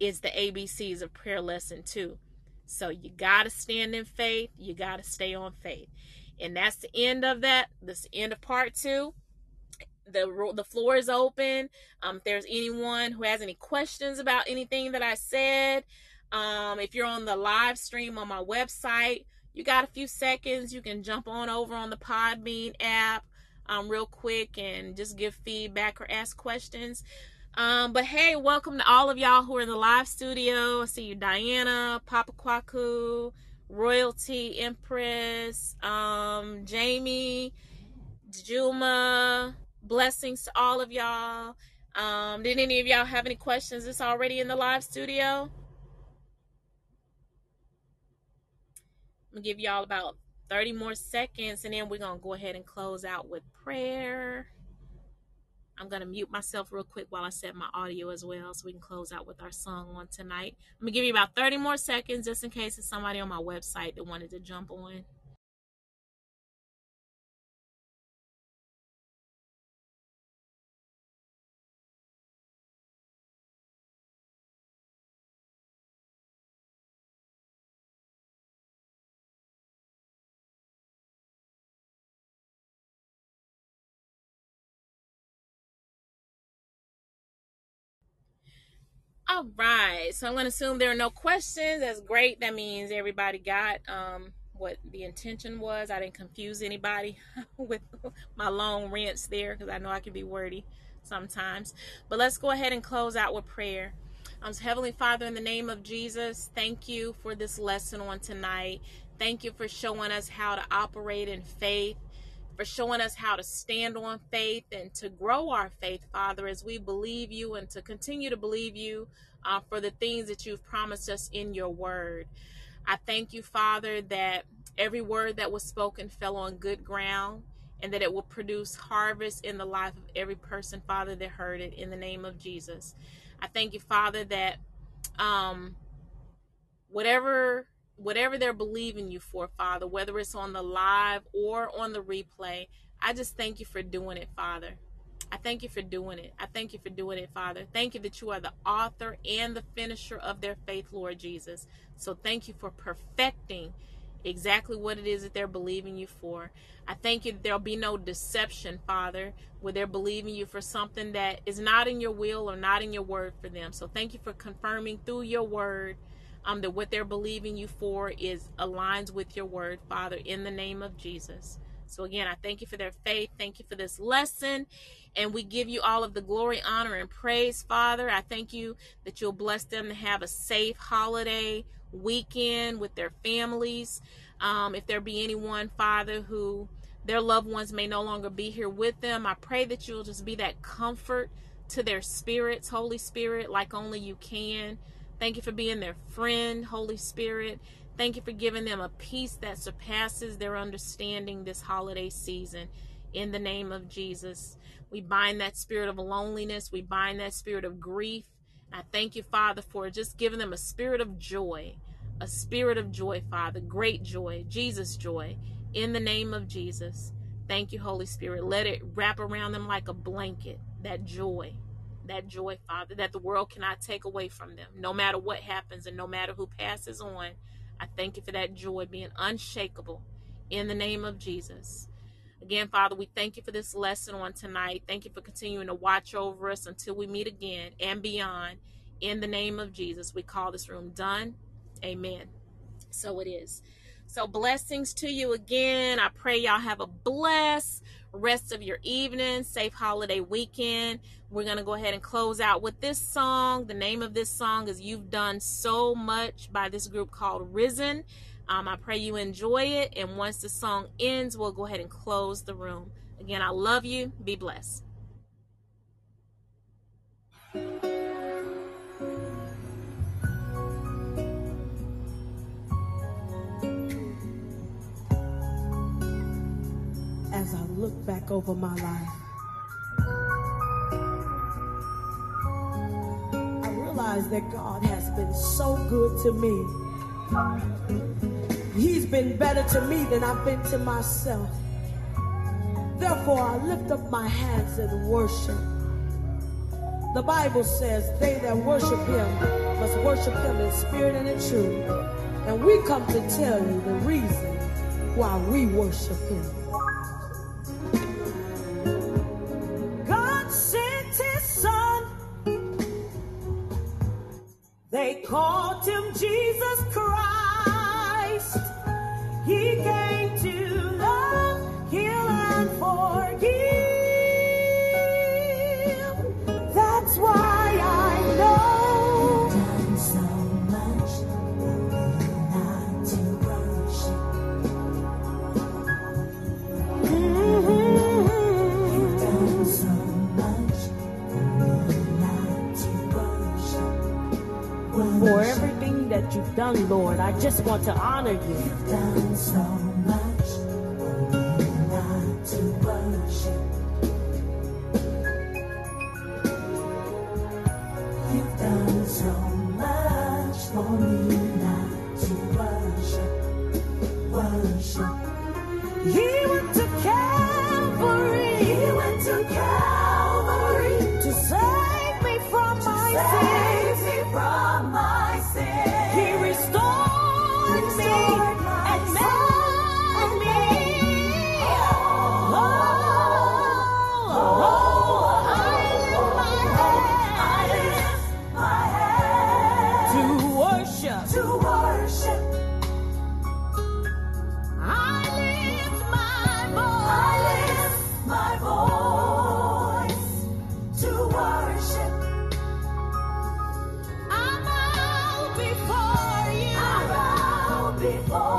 is the ABCs of prayer lesson two. So you got to stand in faith. You got to stay on faith. And that's the end of that. The end of part two. The, the floor is open. Um, if there's anyone who has any questions about anything that I said, um, if you're on the live stream on my website, you got a few seconds. You can jump on over on the Podbean app um, real quick and just give feedback or ask questions. Um, but hey, welcome to all of y'all who are in the live studio. I see you, Diana, Papa Kwaku, Royalty, Empress, um, Jamie, Juma. Blessings to all of y'all. Um, did any of y'all have any questions? It's already in the live studio. Gonna give y'all about 30 more seconds and then we're gonna go ahead and close out with prayer. I'm to mute myself real quick while I set my audio as well so we can close out with our song on tonight. I'm to give you about 30 more seconds just in case it's somebody on my website that wanted to jump on. All right. So I'm going to assume there are no questions. That's great. That means everybody got um, what the intention was. I didn't confuse anybody with my long rants there because I know I can be wordy sometimes. But let's go ahead and close out with prayer. Um, so Heavenly Father, in the name of Jesus, thank you for this lesson on tonight. Thank you for showing us how to operate in faith for showing us how to stand on faith and to grow our faith, Father, as we believe you and to continue to believe you uh, for the things that you've promised us in your word. I thank you, Father, that every word that was spoken fell on good ground and that it will produce harvest in the life of every person, Father, that heard it in the name of Jesus. I thank you, Father, that um, whatever whatever they're believing you for, Father, whether it's on the live or on the replay, I just thank you for doing it, Father. I thank you for doing it. I thank you for doing it, Father. Thank you that you are the author and the finisher of their faith, Lord Jesus. So thank you for perfecting exactly what it is that they're believing you for. I thank you that there'll be no deception, Father, where they're believing you for something that is not in your will or not in your word for them. So thank you for confirming through your word um, that what they're believing you for is aligns with your word, Father, in the name of Jesus. So again, I thank you for their faith. Thank you for this lesson. And we give you all of the glory, honor, and praise, Father. I thank you that you'll bless them to have a safe holiday weekend with their families. Um, if there be anyone, Father, who their loved ones may no longer be here with them, I pray that you'll just be that comfort to their spirits, Holy Spirit, like only you can. Thank you for being their friend, Holy Spirit. Thank you for giving them a peace that surpasses their understanding this holiday season. In the name of Jesus, we bind that spirit of loneliness. We bind that spirit of grief. I thank you, Father, for just giving them a spirit of joy, a spirit of joy, Father, great joy, Jesus' joy, in the name of Jesus. Thank you, Holy Spirit. Let it wrap around them like a blanket, that joy that joy, Father, that the world cannot take away from them, no matter what happens and no matter who passes on. I thank you for that joy being unshakable in the name of Jesus. Again, Father, we thank you for this lesson on tonight. Thank you for continuing to watch over us until we meet again and beyond. In the name of Jesus, we call this room done. Amen. So it is. So, blessings to you again. I pray y'all have a blessed rest of your evening, safe holiday weekend. We're going to go ahead and close out with this song. The name of this song is You've Done So Much by this group called Risen. Um, I pray you enjoy it. And once the song ends, we'll go ahead and close the room. Again, I love you. Be blessed. As I look back over my life, I realize that God has been so good to me. He's been better to me than I've been to myself. Therefore, I lift up my hands and worship. The Bible says, They that worship him must worship him in spirit and in truth. And we come to tell you the reason why we worship him. Called him Jesus Christ. He came done, Lord, I just want to honor you. Before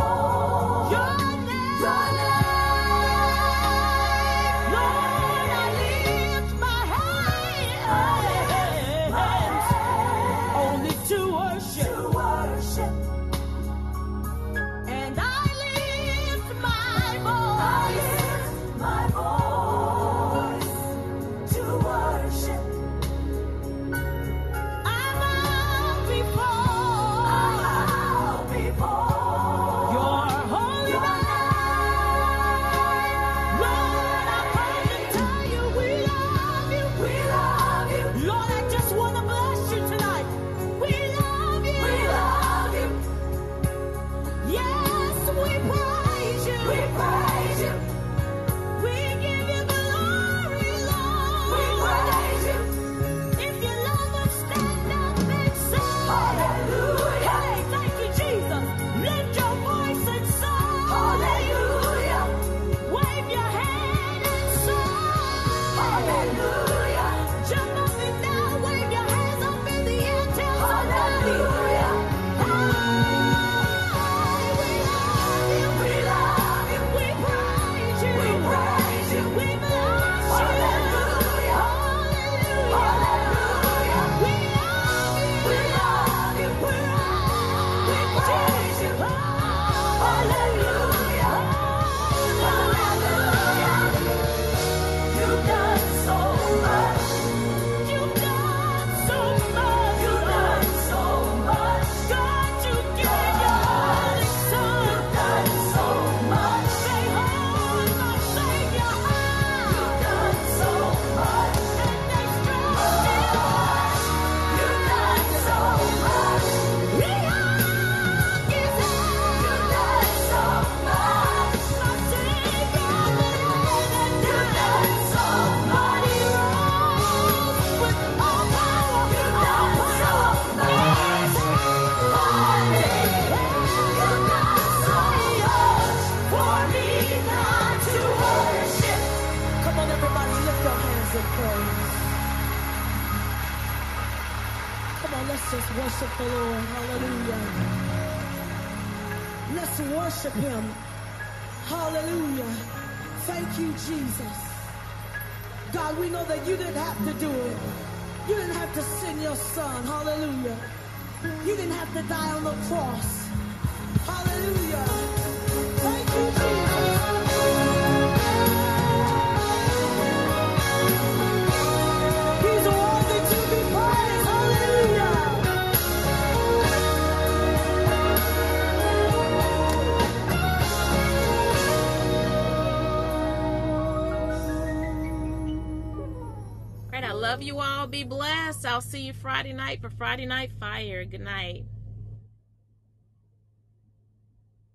love you all. Be blessed. I'll see you Friday night for Friday Night Fire. Good night.